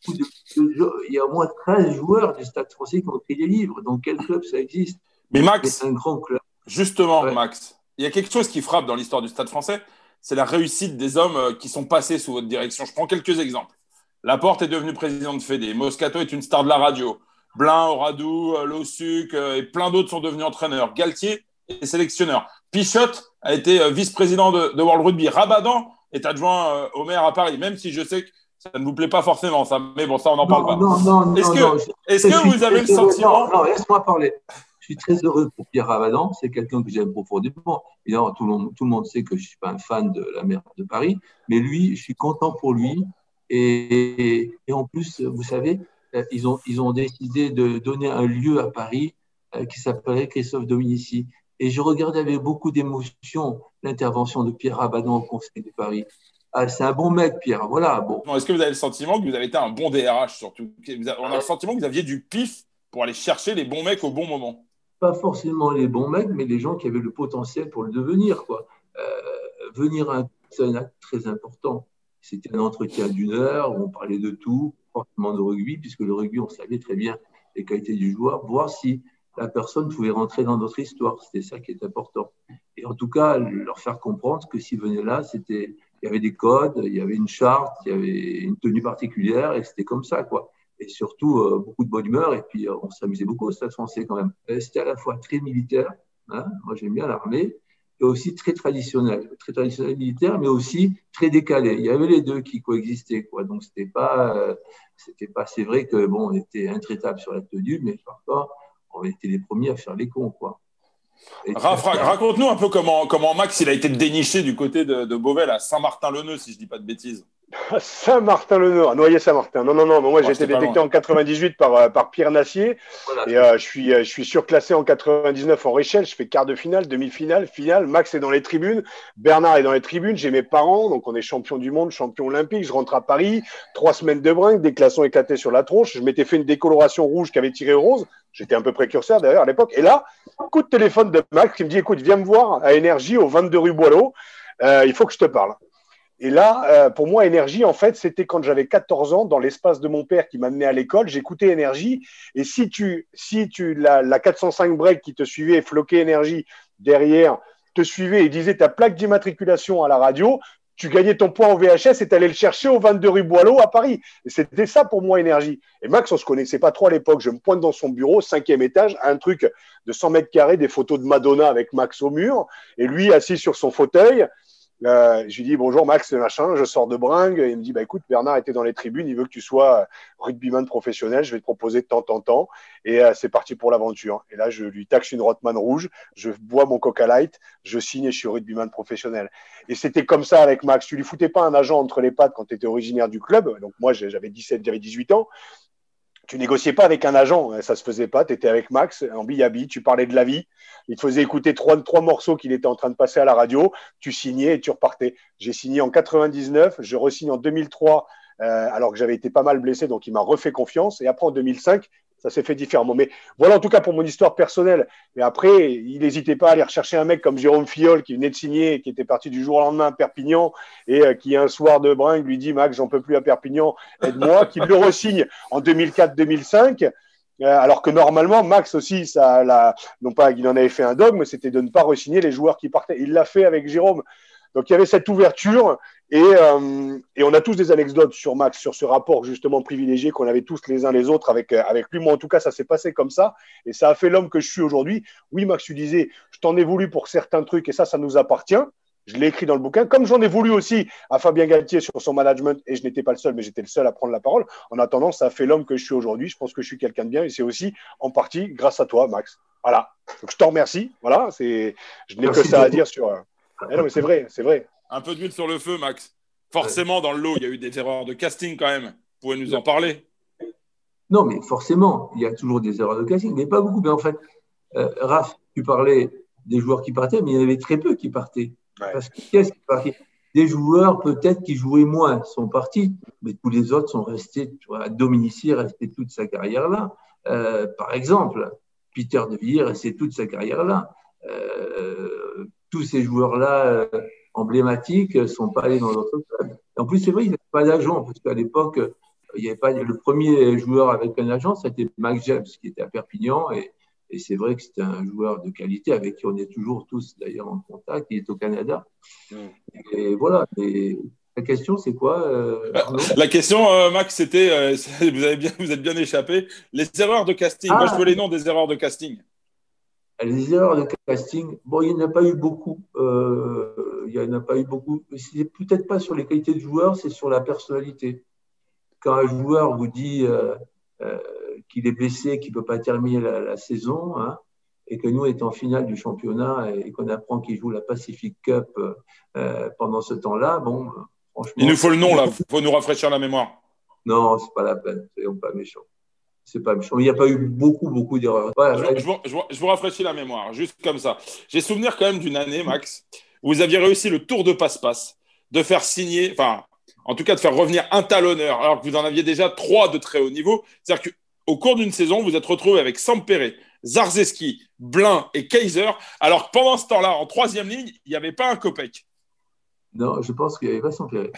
il y a au moins 13 joueurs du Stade français qui ont écrit des livres. Donc, quel club ça existe? Mais Max, c'est un grand club. Justement, Max, il y a quelque chose qui frappe dans l'histoire du Stade français, c'est la réussite des hommes euh, qui sont passés sous votre direction. Je prends quelques exemples. Laporte est devenu président de Fédé. Moscato est une star de la radio. Blin, Oradou, euh, Lossuc et plein d'autres sont devenus entraîneurs. Galtier est sélectionneur. Pichotte a été vice-président de, World Rugby. Rabadan est adjoint au maire à Paris, même si je sais que ça ne vous plaît pas forcément, ça. Mais bon, ça, on n'en parle pas. Non, non, non. Est-ce que, est que vous avez le sentiment. Non, laisse-moi parler. suis très heureux pour Pierre Ravadan, c'est quelqu'un que j'aime profondément. Évidemment, tout le, monde, tout le monde sait que je ne suis pas un fan de la mer de Paris, mais lui, je suis content pour lui. Et, et en plus, vous savez, euh, ils ont, ils ont décidé de donner un lieu à Paris euh, qui s'appelait Christophe Dominici. Et je regardais avec beaucoup d'émotion l'intervention de Pierre Rabadan au Conseil de Paris. Ah, c'est un bon mec, Pierre. Voilà. Bon. Est-ce que vous avez le sentiment que vous avez été un bon DRH surtout? On a le sentiment que vous aviez du pif pour aller chercher les bons mecs au bon moment. Pas forcément les bons mecs, mais les gens qui avaient le potentiel pour le devenir. Quoi. Euh, venir à un acte très important. C'était un entretien d'une heure où on parlait de tout, forcément de rugby, puisque le rugby, on savait très bien les qualités du joueur, voir si la personne pouvait rentrer dans notre histoire. C'était ça qui est important. Et en tout cas, leur faire comprendre que s'ils venaient là, c'était, il y avait des codes, il y avait une charte, il y avait une tenue particulière, et c'était comme ça, quoi. Et surtout, euh, beaucoup de bonne humeur, et puis euh, on s'amusait beaucoup au Stade français quand même. C'était à la fois très militaire, hein, moi j'aime bien l'armée, et aussi très traditionnel, très traditionnel militaire, mais aussi très décalé. Il y avait les deux qui coexistaient, quoi. Donc c'était pas, euh, c'était pas, c'est vrai que bon, on était intraitable sur la tenue, mais parfois on était les premiers à faire les cons, quoi. raconte-nous un peu comment, comment Max il a été déniché du côté de, de Beauvais à Saint-Martin-le-Neu, si je dis pas de bêtises. [laughs] Saint-Martin-le-Nord, Noyer-Saint-Martin. Non, non, non, moi j'ai été détecté en 98 par, euh, par Pierre Nassier. et euh, je, suis, euh, je suis surclassé en 99 en Réchelle. Je fais quart de finale, demi-finale, finale. Max est dans les tribunes. Bernard est dans les tribunes. J'ai mes parents. Donc on est champion du monde, champion olympique. Je rentre à Paris. Trois semaines de brinque, des glaçons éclatés sur la tronche. Je m'étais fait une décoloration rouge qui avait tiré rose. J'étais un peu précurseur d'ailleurs à l'époque. Et là, coup de téléphone de Max qui me dit écoute, viens me voir à Énergie au 22 rue Boileau. il faut que je te parle. Et là, euh, pour moi, énergie, en fait, c'était quand j'avais 14 ans, dans l'espace de mon père qui m'amenait à l'école, j'écoutais énergie. Et si tu, si tu, la, la 405 break qui te suivait, floqué énergie derrière, te suivait et disait ta plaque d'immatriculation à la radio, tu gagnais ton point au VHS et tu allais le chercher au 22 rue Boileau à Paris. Et c'était ça pour moi, énergie. Et Max, on se connaissait pas trop à l'époque. Je me pointe dans son bureau, cinquième étage, un truc de 100 mètres carrés, des photos de Madonna avec Max au mur, et lui assis sur son fauteuil. Euh, je lui dis bonjour Max, machin, je sors de bringue. Et il me dit bah écoute, Bernard était dans les tribunes, il veut que tu sois rugbyman professionnel, je vais te proposer de temps en temps. Et euh, c'est parti pour l'aventure. Et là, je lui taxe une Rotman rouge, je bois mon Coca Light, je signe et je suis rugbyman professionnel. Et c'était comme ça avec Max. Tu lui foutais pas un agent entre les pattes quand tu étais originaire du club? Donc moi, j'avais 17, j'avais 18 ans tu négociais pas avec un agent, hein, ça se faisait pas. Tu étais avec Max en billabi, tu parlais de la vie. Il te faisait écouter trois, morceaux qu'il était en train de passer à la radio. Tu signais et tu repartais. J'ai signé en 99, je resigne en 2003, euh, alors que j'avais été pas mal blessé, donc il m'a refait confiance. Et après en 2005, ça s'est fait différemment. Mais voilà en tout cas pour mon histoire personnelle. Mais après, il n'hésitait pas à aller rechercher un mec comme Jérôme Fiol qui venait de signer, qui était parti du jour au lendemain à Perpignan et euh, qui un soir de bringue lui dit Max, j'en peux plus à Perpignan, aide-moi, qui le resigne en 2004-2005. Euh, alors que normalement, Max aussi, ça, non pas qu'il en avait fait un dogme, c'était de ne pas resigner les joueurs qui partaient. Il l'a fait avec Jérôme. Donc il y avait cette ouverture et, euh, et, on a tous des anecdotes sur Max, sur ce rapport justement privilégié qu'on avait tous les uns les autres avec, euh, avec lui. Moi, en tout cas, ça s'est passé comme ça et ça a fait l'homme que je suis aujourd'hui. Oui, Max, tu disais, je t'en ai voulu pour certains trucs et ça, ça nous appartient. Je l'ai écrit dans le bouquin, comme j'en ai voulu aussi à Fabien Galtier sur son management, et je n'étais pas le seul, mais j'étais le seul à prendre la parole. En attendant, ça a fait l'homme que je suis aujourd'hui. Je pense que je suis quelqu'un de bien, et c'est aussi en partie grâce à toi, Max. Voilà. Donc je t'en remercie. Voilà, c'est, je n'ai que ça à dire sur. Euh, eh non, mais c'est vrai, c'est vrai. Un peu d'huile sur le feu, Max. Forcément, dans le lot, il y a eu des erreurs de casting quand même. Vous pouvez nous en parler Non, mais forcément, il y a toujours des erreurs de casting, mais pas beaucoup. Mais en fait, euh, Raph, tu parlais des joueurs qui partaient, mais il y en avait très peu qui partaient. Parce que qu'est-ce qui partait Des joueurs peut-être qui jouaient moins sont partis, mais tous les autres sont restés. Tu vois, Dominici est resté toute sa carrière là. Euh, par exemple, Peter De Villiers est resté toute sa carrière là. Euh, tous ces joueurs-là euh, emblématiques ne sont pas allés dans d'autres clubs. En plus, c'est vrai, il n'y avait pas d'agent, parce qu'à l'époque, il n'y avait pas le premier joueur avec un agent, c'était Max James, qui était à Perpignan, et, et c'est vrai que c'était un joueur de qualité avec qui on est toujours tous d'ailleurs en contact. Il est au Canada. Mm. Et voilà. Et la question, c'est quoi euh, La question, euh, Max, c'était [laughs] vous, avez bien, vous êtes bien échappé. Les erreurs de casting. Moi, je veux ah. les noms des erreurs de casting. Les erreurs de casting, bon, il n'y en a pas eu beaucoup. Euh, il n'y en a pas eu beaucoup. C'est peut-être pas sur les qualités de joueur, c'est sur la personnalité. Quand un joueur vous dit euh, euh, qu'il est blessé, qu'il ne peut pas terminer la, saison, hein, et que nous, on est en finale du championnat et qu'on apprend qu'ils jouent la Pacific Cup pendant ce temps-là, bon, franchement. Il nous faut le nom, là. Il faut nous rafraîchir la mémoire. Non, c'est pas la peine. Soyons pas méchants. C'est pas méchant. Il n'y a pas eu beaucoup, beaucoup d'erreurs. je, je, vous rafraîchis la mémoire, juste comme ça. J'ai souvenir quand même d'une année, Max, où vous aviez réussi le tour de passe-passe, de faire signer, enfin, en tout cas de faire revenir un talonneur, alors que vous en aviez déjà trois de très haut niveau. C'est-à-dire qu'au cours d'une saison, vous êtes retrouvé avec Sampere, Zarzeski, Blin et Kaiser, alors que pendant ce temps-là, en troisième ligne, il n'y avait pas un Kopek. Non, je pense qu'il n'y avait pas Sampere.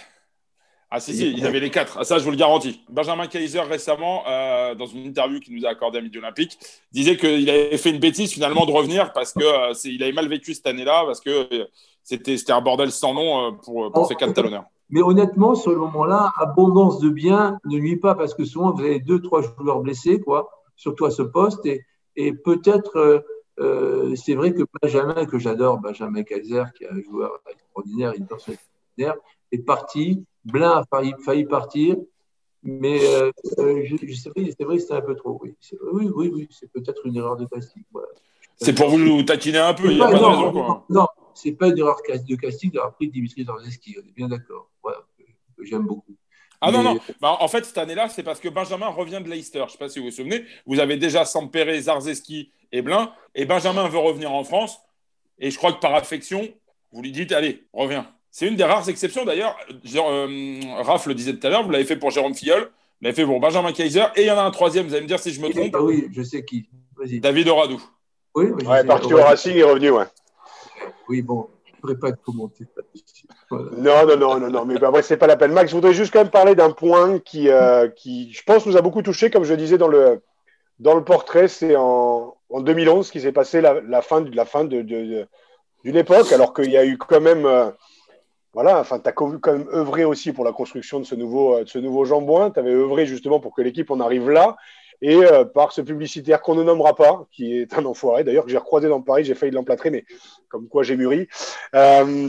Ah si, si, il avait les quatre. Ah, ça, je vous le garantis. Benjamin Kaiser, récemment, euh, dans une interview qu'il nous a accordée à Midi Olympique, disait qu'il avait fait une bêtise finalement de revenir parce qu'il euh, il avait mal vécu cette année-là, parce que euh, c'était un bordel sans nom pour, pour ces quatre talonneurs. Mais honnêtement, ce moment-là, abondance de biens ne nuit pas parce que souvent, vous avez deux, trois joueurs blessés, quoi, surtout à ce poste. Et, et peut-être, c'est vrai que Benjamin, que j'adore, Benjamin Kaiser, qui est un joueur extraordinaire, une personne extraordinaire, est parti Blin a failli, failli partir, mais euh, euh c'est vrai, c'est un peu trop. Oui, oui, oui, oui c'est peut-être une erreur de casting. C'est pour vous taquiner un peu, il n'y a pas, de raison. Quoi. Non, c'est pas une erreur de casting d'avoir pris Dimitri Zarzeski, on est bien d'accord. Voilà, j'aime beaucoup. Ah non, non. Bah, en fait, cette année-là, c'est parce que Benjamin revient de Leicester. Je ne sais pas si vous vous souvenez. Vous avez déjà Sampere, Zarzeski et Blin. Et Benjamin veut revenir en France. Et je crois que par affection, vous lui dites Allez, reviens. C'est une des rares exceptions d'ailleurs. Euh, Raph le disait tout à l'heure, vous l'avez fait pour Jérôme Filleul, vous l'avez fait pour Benjamin Kaiser, et il y en a un troisième, vous allez me dire si je me trompe. Ah oui, je sais qui. David Oradou. Oui, ouais, parti au Racing est revenu, ouais. Oui, bon, je ne pourrais pas te commenter. Non, non, non, non, non, mais après, c'est pas la peine. Max, je voudrais juste quand même parler d'un point qui, euh, qui, je pense, nous a beaucoup touché, comme je le disais dans le, dans le portrait, c'est en, en 2011 qui s'est passé la, la, fin, la fin de, de, d'une époque, alors qu'il y a eu quand même. Euh, voilà, enfin, tu as quand même œuvré aussi pour la construction de ce nouveau, euh, de ce nouveau Jambouin. Tu avais œuvré justement pour que l'équipe en arrive là. Et euh, par ce publicitaire qu'on ne nommera pas, qui est un enfoiré, d'ailleurs, que j'ai recroisé dans Paris, j'ai failli l'emplâtrer, mais comme quoi j'ai mûri. Euh,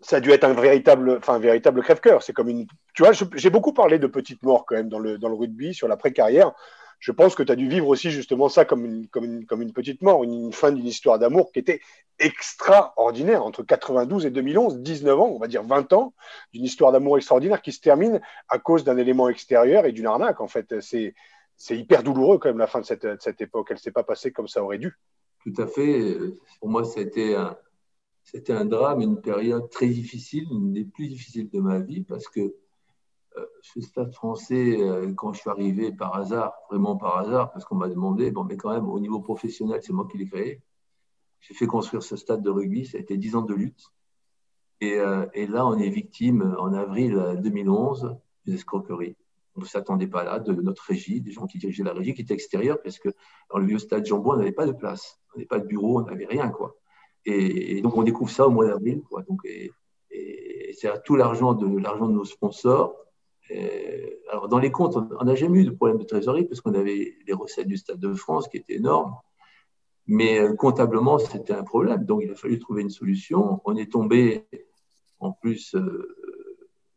ça a dû être un véritable, enfin, véritable crève-cœur. C'est comme une. Tu vois, j'ai beaucoup parlé de petites morts quand même dans le, dans le rugby, sur la pré-carrière je pense que tu as dû vivre aussi justement ça comme une, petite mort, une, fin d'une histoire d'amour qui était extraordinaire entre 92 et 2011, 19 ans, on va dire 20 ans, d'une histoire d'amour extraordinaire qui se termine à cause d'un élément extérieur et d'une arnaque. En fait, c'est, hyper douloureux quand même la fin de cette, époque. Elle ne s'est pas passée comme ça aurait dû. Tout à fait. Pour moi, c'était un, c'était un drame, une période très difficile, une des plus difficiles de ma vie parce que ce stade français, euh, quand je suis arrivé par hasard, vraiment par hasard, parce qu'on m'a demandé, bon, mais quand même, au niveau professionnel, c'est moi qui l'ai créé. J'ai fait construire ce stade de rugby, ça a été 10 ans de lutte. Et, euh, et là, on est victime, en avril 2011, d'une escroquerie. On ne s'attendait pas là, de notre régie, des gens qui dirigeaient la régie, qui étaient extérieurs, parce que dans le vieux stade Jambon, on n'avait pas de place, on n'avait pas de bureau, on n'avait rien, quoi. Et, donc, on découvre ça au mois d'avril. Donc, et, c'est tout l'argent de l'argent de nos sponsors euh, alors, dans les comptes, on n'a jamais eu de problème de trésorerie parce qu'on avait les recettes du Stade de France qui étaient énormes. Mais euh, comptablement, c'était un problème. Donc, il a fallu trouver une solution. On est tombé en plus euh,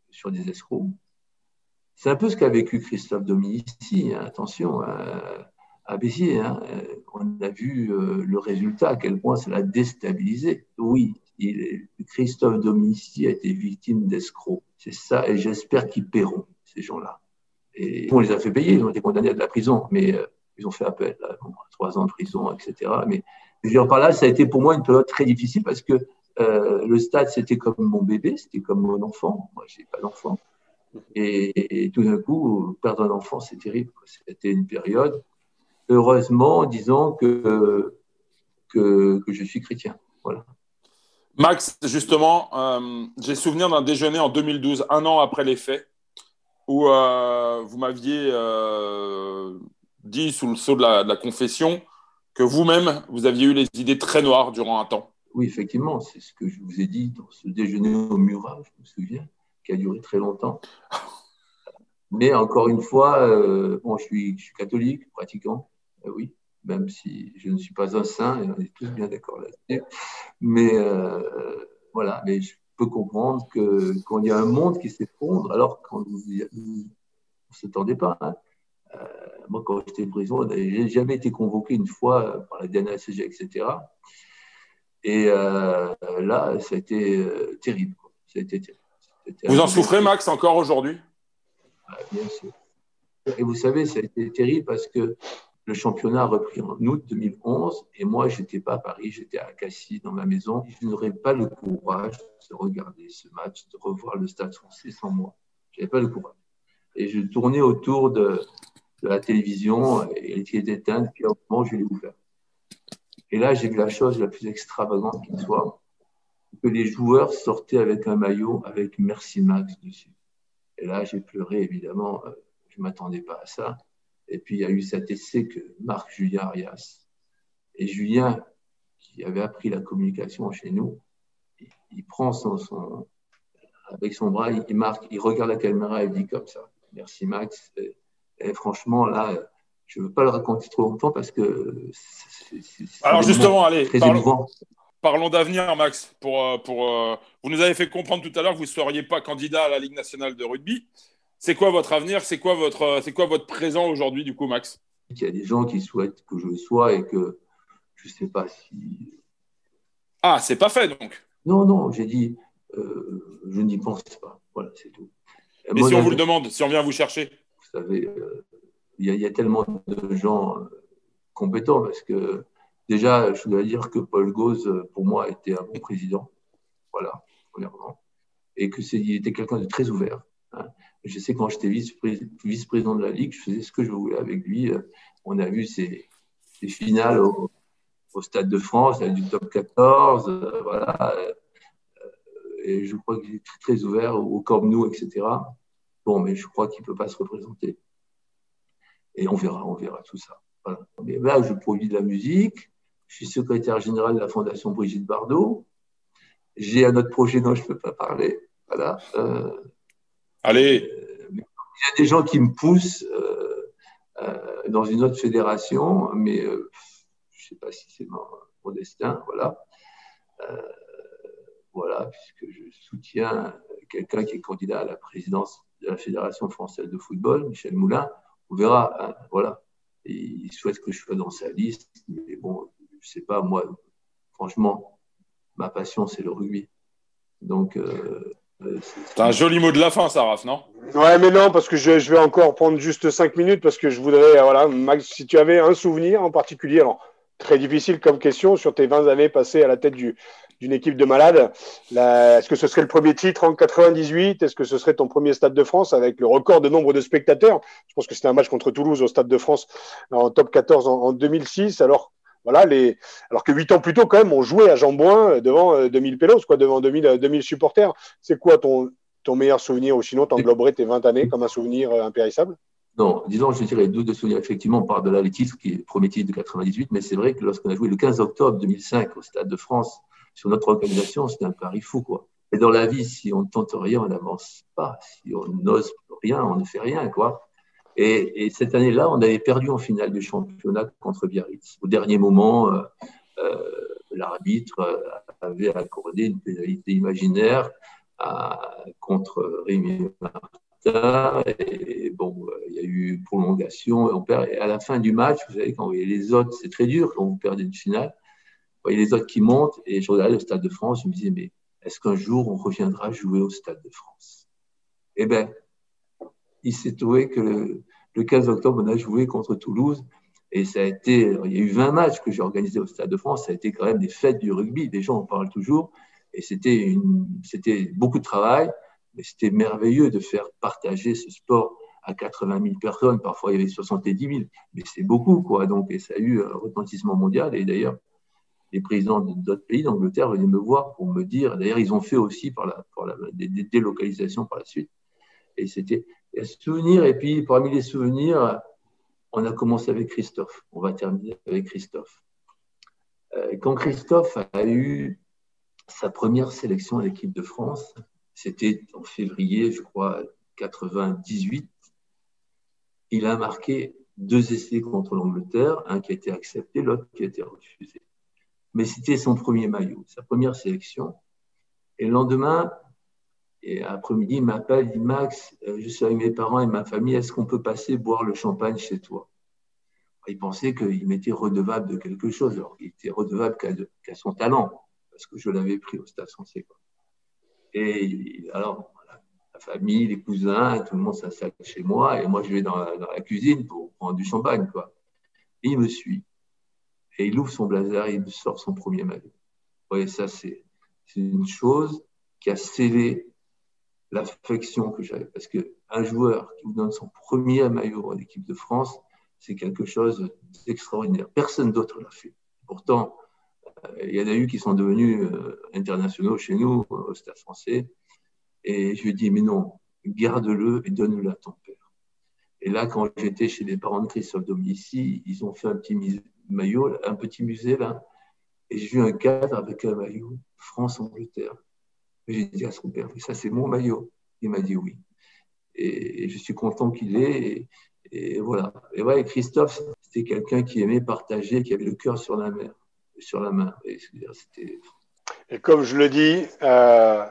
sur des escrocs. C'est un peu ce qu'a vécu Christophe Dominici, hein, attention, à, Béziers. Hein. On a vu le résultat, à quel point ça l'a déstabilisé. Oui, Christophe Dominici a été victime d'escrocs. C'est ça, et j'espère qu'ils paieront, ces gens-là. Et on les a fait payer, ils ont été condamnés à de la prison, mais euh, ils ont fait appel, trois ans de prison, etc. Mais je veux dire, par là, ça a été pour moi une période très difficile parce que euh, le stade, c'était comme mon bébé, c'était comme mon enfant. Moi, je n'ai pas d'enfant. Et, tout d'un coup, perdre un enfant, c'est terrible. C'était une période. Heureusement, disons que, que, que je suis chrétien. Voilà. Max, justement, euh, j'ai souvenir d'un déjeuner en 2012, un an après les faits, où euh, vous m'aviez euh, dit, sous le sceau de la, confession, que vous-même, vous aviez eu les idées très noires durant un temps. Oui, effectivement, c'est ce que je vous ai dit dans ce déjeuner au Murat, je me souviens, qui a duré très longtemps. [laughs] Mais encore une fois, bon, je suis, je suis catholique, pratiquant, oui, même si je ne suis pas un saint, et on est tous bien d'accord là-dessus. Mais euh, voilà, mais je peux comprendre que quand il y a un monde qui s'effondre, alors qu'on ne s'attendait pas, hein, euh, moi, quand j'étais prison, je n'ai jamais été convoqué une fois par la DNACG, etc. Et là, ça a été terrible. Ça a été terrible. Vous en souffrez, Max, encore aujourd'hui? Ah, Bien sûr. Et vous savez, ça a été terrible parce que le championnat a repris en août 2011 et moi, je n'étais pas à Paris, j'étais à Cassis dans ma maison. Je n'aurais pas le courage de regarder ce match, de revoir le stade français sans moi. Je n'avais pas le courage. Et je tournais autour de, la télévision et elle était éteinte, puis au moment, je l'ai ouvert. Et là, j'ai vu la chose la plus extravagante qui soit, que les joueurs sortaient avec un maillot avec Merci Max dessus. Et là, j'ai pleuré, évidemment. Euh, je m'attendais pas à ça. Et puis, il y a eu cet essai que Marc Julien Arias. Et Julien, qui avait appris la communication chez nous, il, prend son, son, avec son bras, il, marque, il regarde la caméra et il dit comme ça. Merci Max. Et, franchement, là, je ne veux pas le raconter trop longtemps parce que c'est Alors justement, allez, parlons, parlons d'avenir, Max. Pour, euh, pour, euh, vous nous avez fait comprendre tout à l'heure que vous ne seriez pas candidat à la Ligue nationale de rugby. C'est quoi votre avenir? C'est quoi votre, c'est quoi votre présent aujourd'hui, du coup, Max? Il y a des gens qui souhaitent que je le sois et que je ne sais pas si. Ah, c'est pas fait donc Non, non, j'ai dit, euh, je n'y pense pas. Voilà, c'est tout. Mais si on vous le demande, si on vient vous chercher Vous savez, euh, il y, a tellement de gens euh, compétents parce que déjà, je dois dire que Paul Gauze, pour moi, était un bon président. Voilà, premièrement. Et qu'il était quelqu'un de très ouvert. Je sais quand j'étais vice-président de la Ligue, je faisais ce que je voulais avec lui. On a vu ces, finales au, Stade de France, du top 14, euh, voilà. Euh, et je crois qu'il est très, ouvert au Corps Nou, etc. Bon, mais je crois qu'il ne peut pas se représenter. Et on verra, on verra tout ça. Mais là, je produis de la musique. Je suis secrétaire général de la Fondation Brigitte Bardot. J'ai un autre projet dont je ne peux pas parler. Voilà. Euh, Allez. Il y a des gens qui me poussent euh, euh, dans une autre fédération, mais euh, je ne sais pas si c'est mon, destin. Voilà. voilà, puisque je soutiens quelqu'un qui est candidat à la présidence de la Fédération française de football, Michel Moulin. On verra. Hein, voilà. il souhaite que je sois dans sa liste, mais bon, je ne sais pas, moi, franchement, ma passion, c'est le rugby. Donc, c'est un joli mot de la fin, ça, non? Ouais, mais non, parce que je, vais encore prendre juste 5 minutes, parce que je voudrais, euh, voilà, Max, si tu avais un souvenir en particulier, alors très difficile comme question, sur tes 20 années passées à la tête d'une équipe de malades, est-ce que ce serait le premier titre en 98 Est-ce que ce serait ton premier Stade de France avec le record de nombre de spectateurs? Je pense que c'était un match contre Toulouse au Stade de France en top 14 en, en 2006. Alors, voilà, les... Alors que huit ans plus tôt, quand même, on jouait à Jambouin euh, devant 2000 euh, pélos, quoi, devant 2000, 2000 euh, supporters. C'est quoi ton, ton meilleur souvenir Ou sinon, t'engloberais tes 20 années comme un souvenir impérissable? Non, disons, je dirais deux de souvenirs. Effectivement, on parle de là les titres, qui est le premier titre de 98, mais c'est vrai que lorsqu'on a joué le 15 octobre 2005 au Stade de France, sur notre organisation, c'était un pari fou, quoi. Et dans la vie, si on ne tente rien, on n'avance pas. Si on n'ose rien, on ne fait rien, quoi. Et, cette année-là, on avait perdu en finale du championnat contre Biarritz. Au dernier moment, euh, euh, l'arbitre euh, avait accordé une pénalité imaginaire contre Rémi Martin. Et bon, il y a eu prolongation. Et, on perd, et à la fin du match, vous savez, quand vous voyez les autres, c'est très dur quand vous perdez une finale. Vous voyez les autres qui montent. Et je regardais le Stade de France. Je me disais, mais est-ce qu'un jour on reviendra jouer au Stade de France? Eh bien, il s'est trouvé que le, 15 octobre, on a joué contre Toulouse. Et ça a été, il y a eu 20 matchs que j'ai organisés au Stade de France. Ça a été quand même des fêtes du rugby. Les gens en parlent toujours. Et c'était, c'était beaucoup de travail, mais c'était merveilleux de faire partager ce sport à 80 000 personnes. Parfois, il y avait 70 000, mais c'est beaucoup, quoi. Donc, et ça a eu un retentissement mondial. Et d'ailleurs, les présidents d'autres pays d'Angleterre venaient me voir pour me dire. D'ailleurs, ils ont fait aussi par la, des délocalisations par la suite. Et c'était un souvenir. Et puis, parmi les souvenirs, on a commencé avec Christophe. On va terminer avec Christophe. Euh, quand Christophe a eu sa première sélection à l'équipe de France, c'était en février, je crois, 98. Il a marqué deux essais contre l'Angleterre, un qui a été accepté, l'autre qui a été refusé. Mais c'était son premier maillot, sa première sélection. Et le lendemain, et après-midi, il m'appelle, il dit Max, euh, je suis avec mes parents et ma famille, est-ce qu'on peut passer boire le champagne chez toi? Il pensait qu'il m'était redevable de quelque chose. Alors, il était redevable qu'à son talent, parce que je l'avais pris au stade français. Et alors, la famille, les cousins, tout le monde s'installe chez moi, et moi, je vais dans la, cuisine pour prendre du champagne. Et il me suit. Et il ouvre son blazer et il sort son premier maillot. Vous voyez, ça, c'est une chose qui a scellé l'affection que j'avais. Parce qu'un joueur qui vous donne son premier maillot en équipe de France, c'est quelque chose d'extraordinaire. Personne d'autre l'a fait. Pourtant, euh, il y en a eu qui sont devenus euh, internationaux chez nous, euh, au Stade français. Et je lui dit, mais non, garde-le et donne-le à ton père. Et là, quand j'étais chez les parents de Christophe Dominici, ils ont fait un petit maillot, un petit musée là, et j'ai vu un cadre avec un maillot France-Angleterre. J'ai dit à son père, ça c'est mon maillot. Il m'a dit oui. Et, je suis content qu'il l'ait. Et, voilà. Et ouais, Christophe, c'était quelqu'un qui aimait partager, qui avait le cœur sur la mer, sur la main. Et, et comme je le dis, euh,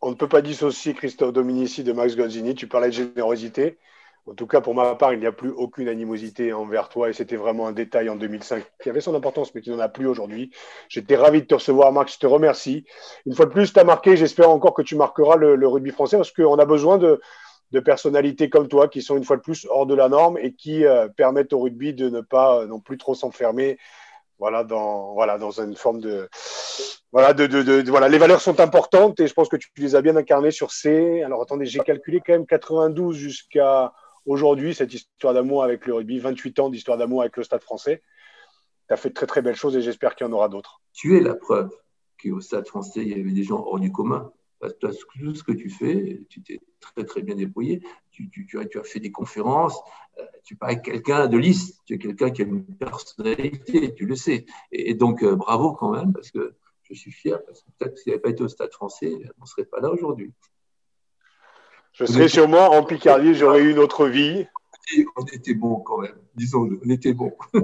on ne peut pas dissocier Christophe Dominici de Max Gonzini. Tu parlais de générosité. En tout cas, pour ma part, il n'y a plus aucune animosité envers toi et c'était vraiment un détail en 2005 qui avait son importance, mais qui n'en a plus aujourd'hui. J'étais ravi de te recevoir, Max. Je te remercie. Une fois de plus, tu as marqué. J'espère encore que tu marqueras le, rugby français parce qu'on a besoin de, personnalités comme toi qui sont une fois de plus hors de la norme et qui euh, permettent au rugby de ne pas euh, non plus trop s'enfermer voilà, dans, voilà, dans une forme de, voilà, les valeurs sont importantes et je pense que tu les as bien incarnées sur ces. Alors attendez, j'ai calculé quand même 92 jusqu'à aujourd'hui, cette histoire d'amour avec le rugby, 28 ans d'histoire d'amour avec le stade français. Tu as fait de très très belles choses et j'espère qu'il y en aura d'autres. Tu es la preuve qu'au stade français, il y avait des gens hors du commun. Parce tout ce que tu fais, tu t'es très très bien débrouillé. Tu, as, fait des conférences, euh, tu parles quelqu'un de liste, tu es quelqu'un qui a une personnalité, tu le sais. Et, donc, euh, bravo quand même, parce que je suis fier, parce que peut-être s'il n'y avait pas été au stade français, on ne serait pas là aujourd'hui. Je serais sûrement en Picardie, j'aurais eu une autre vie. On était bon quand même, disons-le, on était bon. [laughs]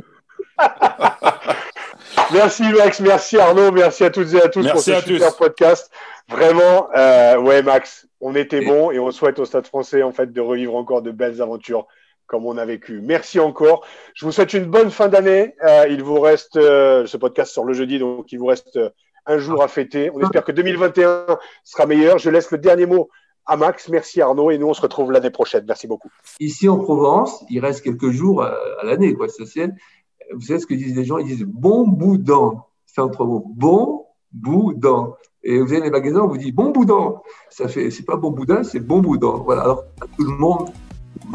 merci Max, merci Arnaud, merci à toutes et à tous pour ce super podcast. Vraiment, euh, ouais Max, on était bon et on souhaite au Stade français en fait de revivre encore de belles aventures comme on a vécu. Merci encore. Je vous souhaite une bonne fin d'année. Euh, il vous reste euh, ce podcast sur le jeudi, donc il vous reste un jour à fêter. On espère que 2021 sera meilleur. Je laisse le dernier mot à Max. Merci Arnaud et nous on se retrouve l'année prochaine. Merci beaucoup. Ici en Provence, il reste quelques jours à, l'année, quoi. Vous savez ce que disent les gens? Ils disent bon boudin. C'est entre mots. Bon boudin. Et vous avez les magasins, on vous dit bon boudin. Ça fait, c'est pas bon boudin, c'est bon boudin. Voilà. Alors à tout le monde,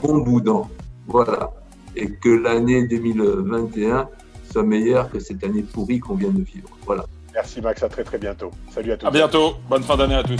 bon boudin. Voilà. Et que l'année 2021 soit meilleure que cette année pourrie qu'on vient de vivre. Voilà. Merci Max, à très très bientôt. Salut à tous. À bientôt. Bonne fin d'année à tous.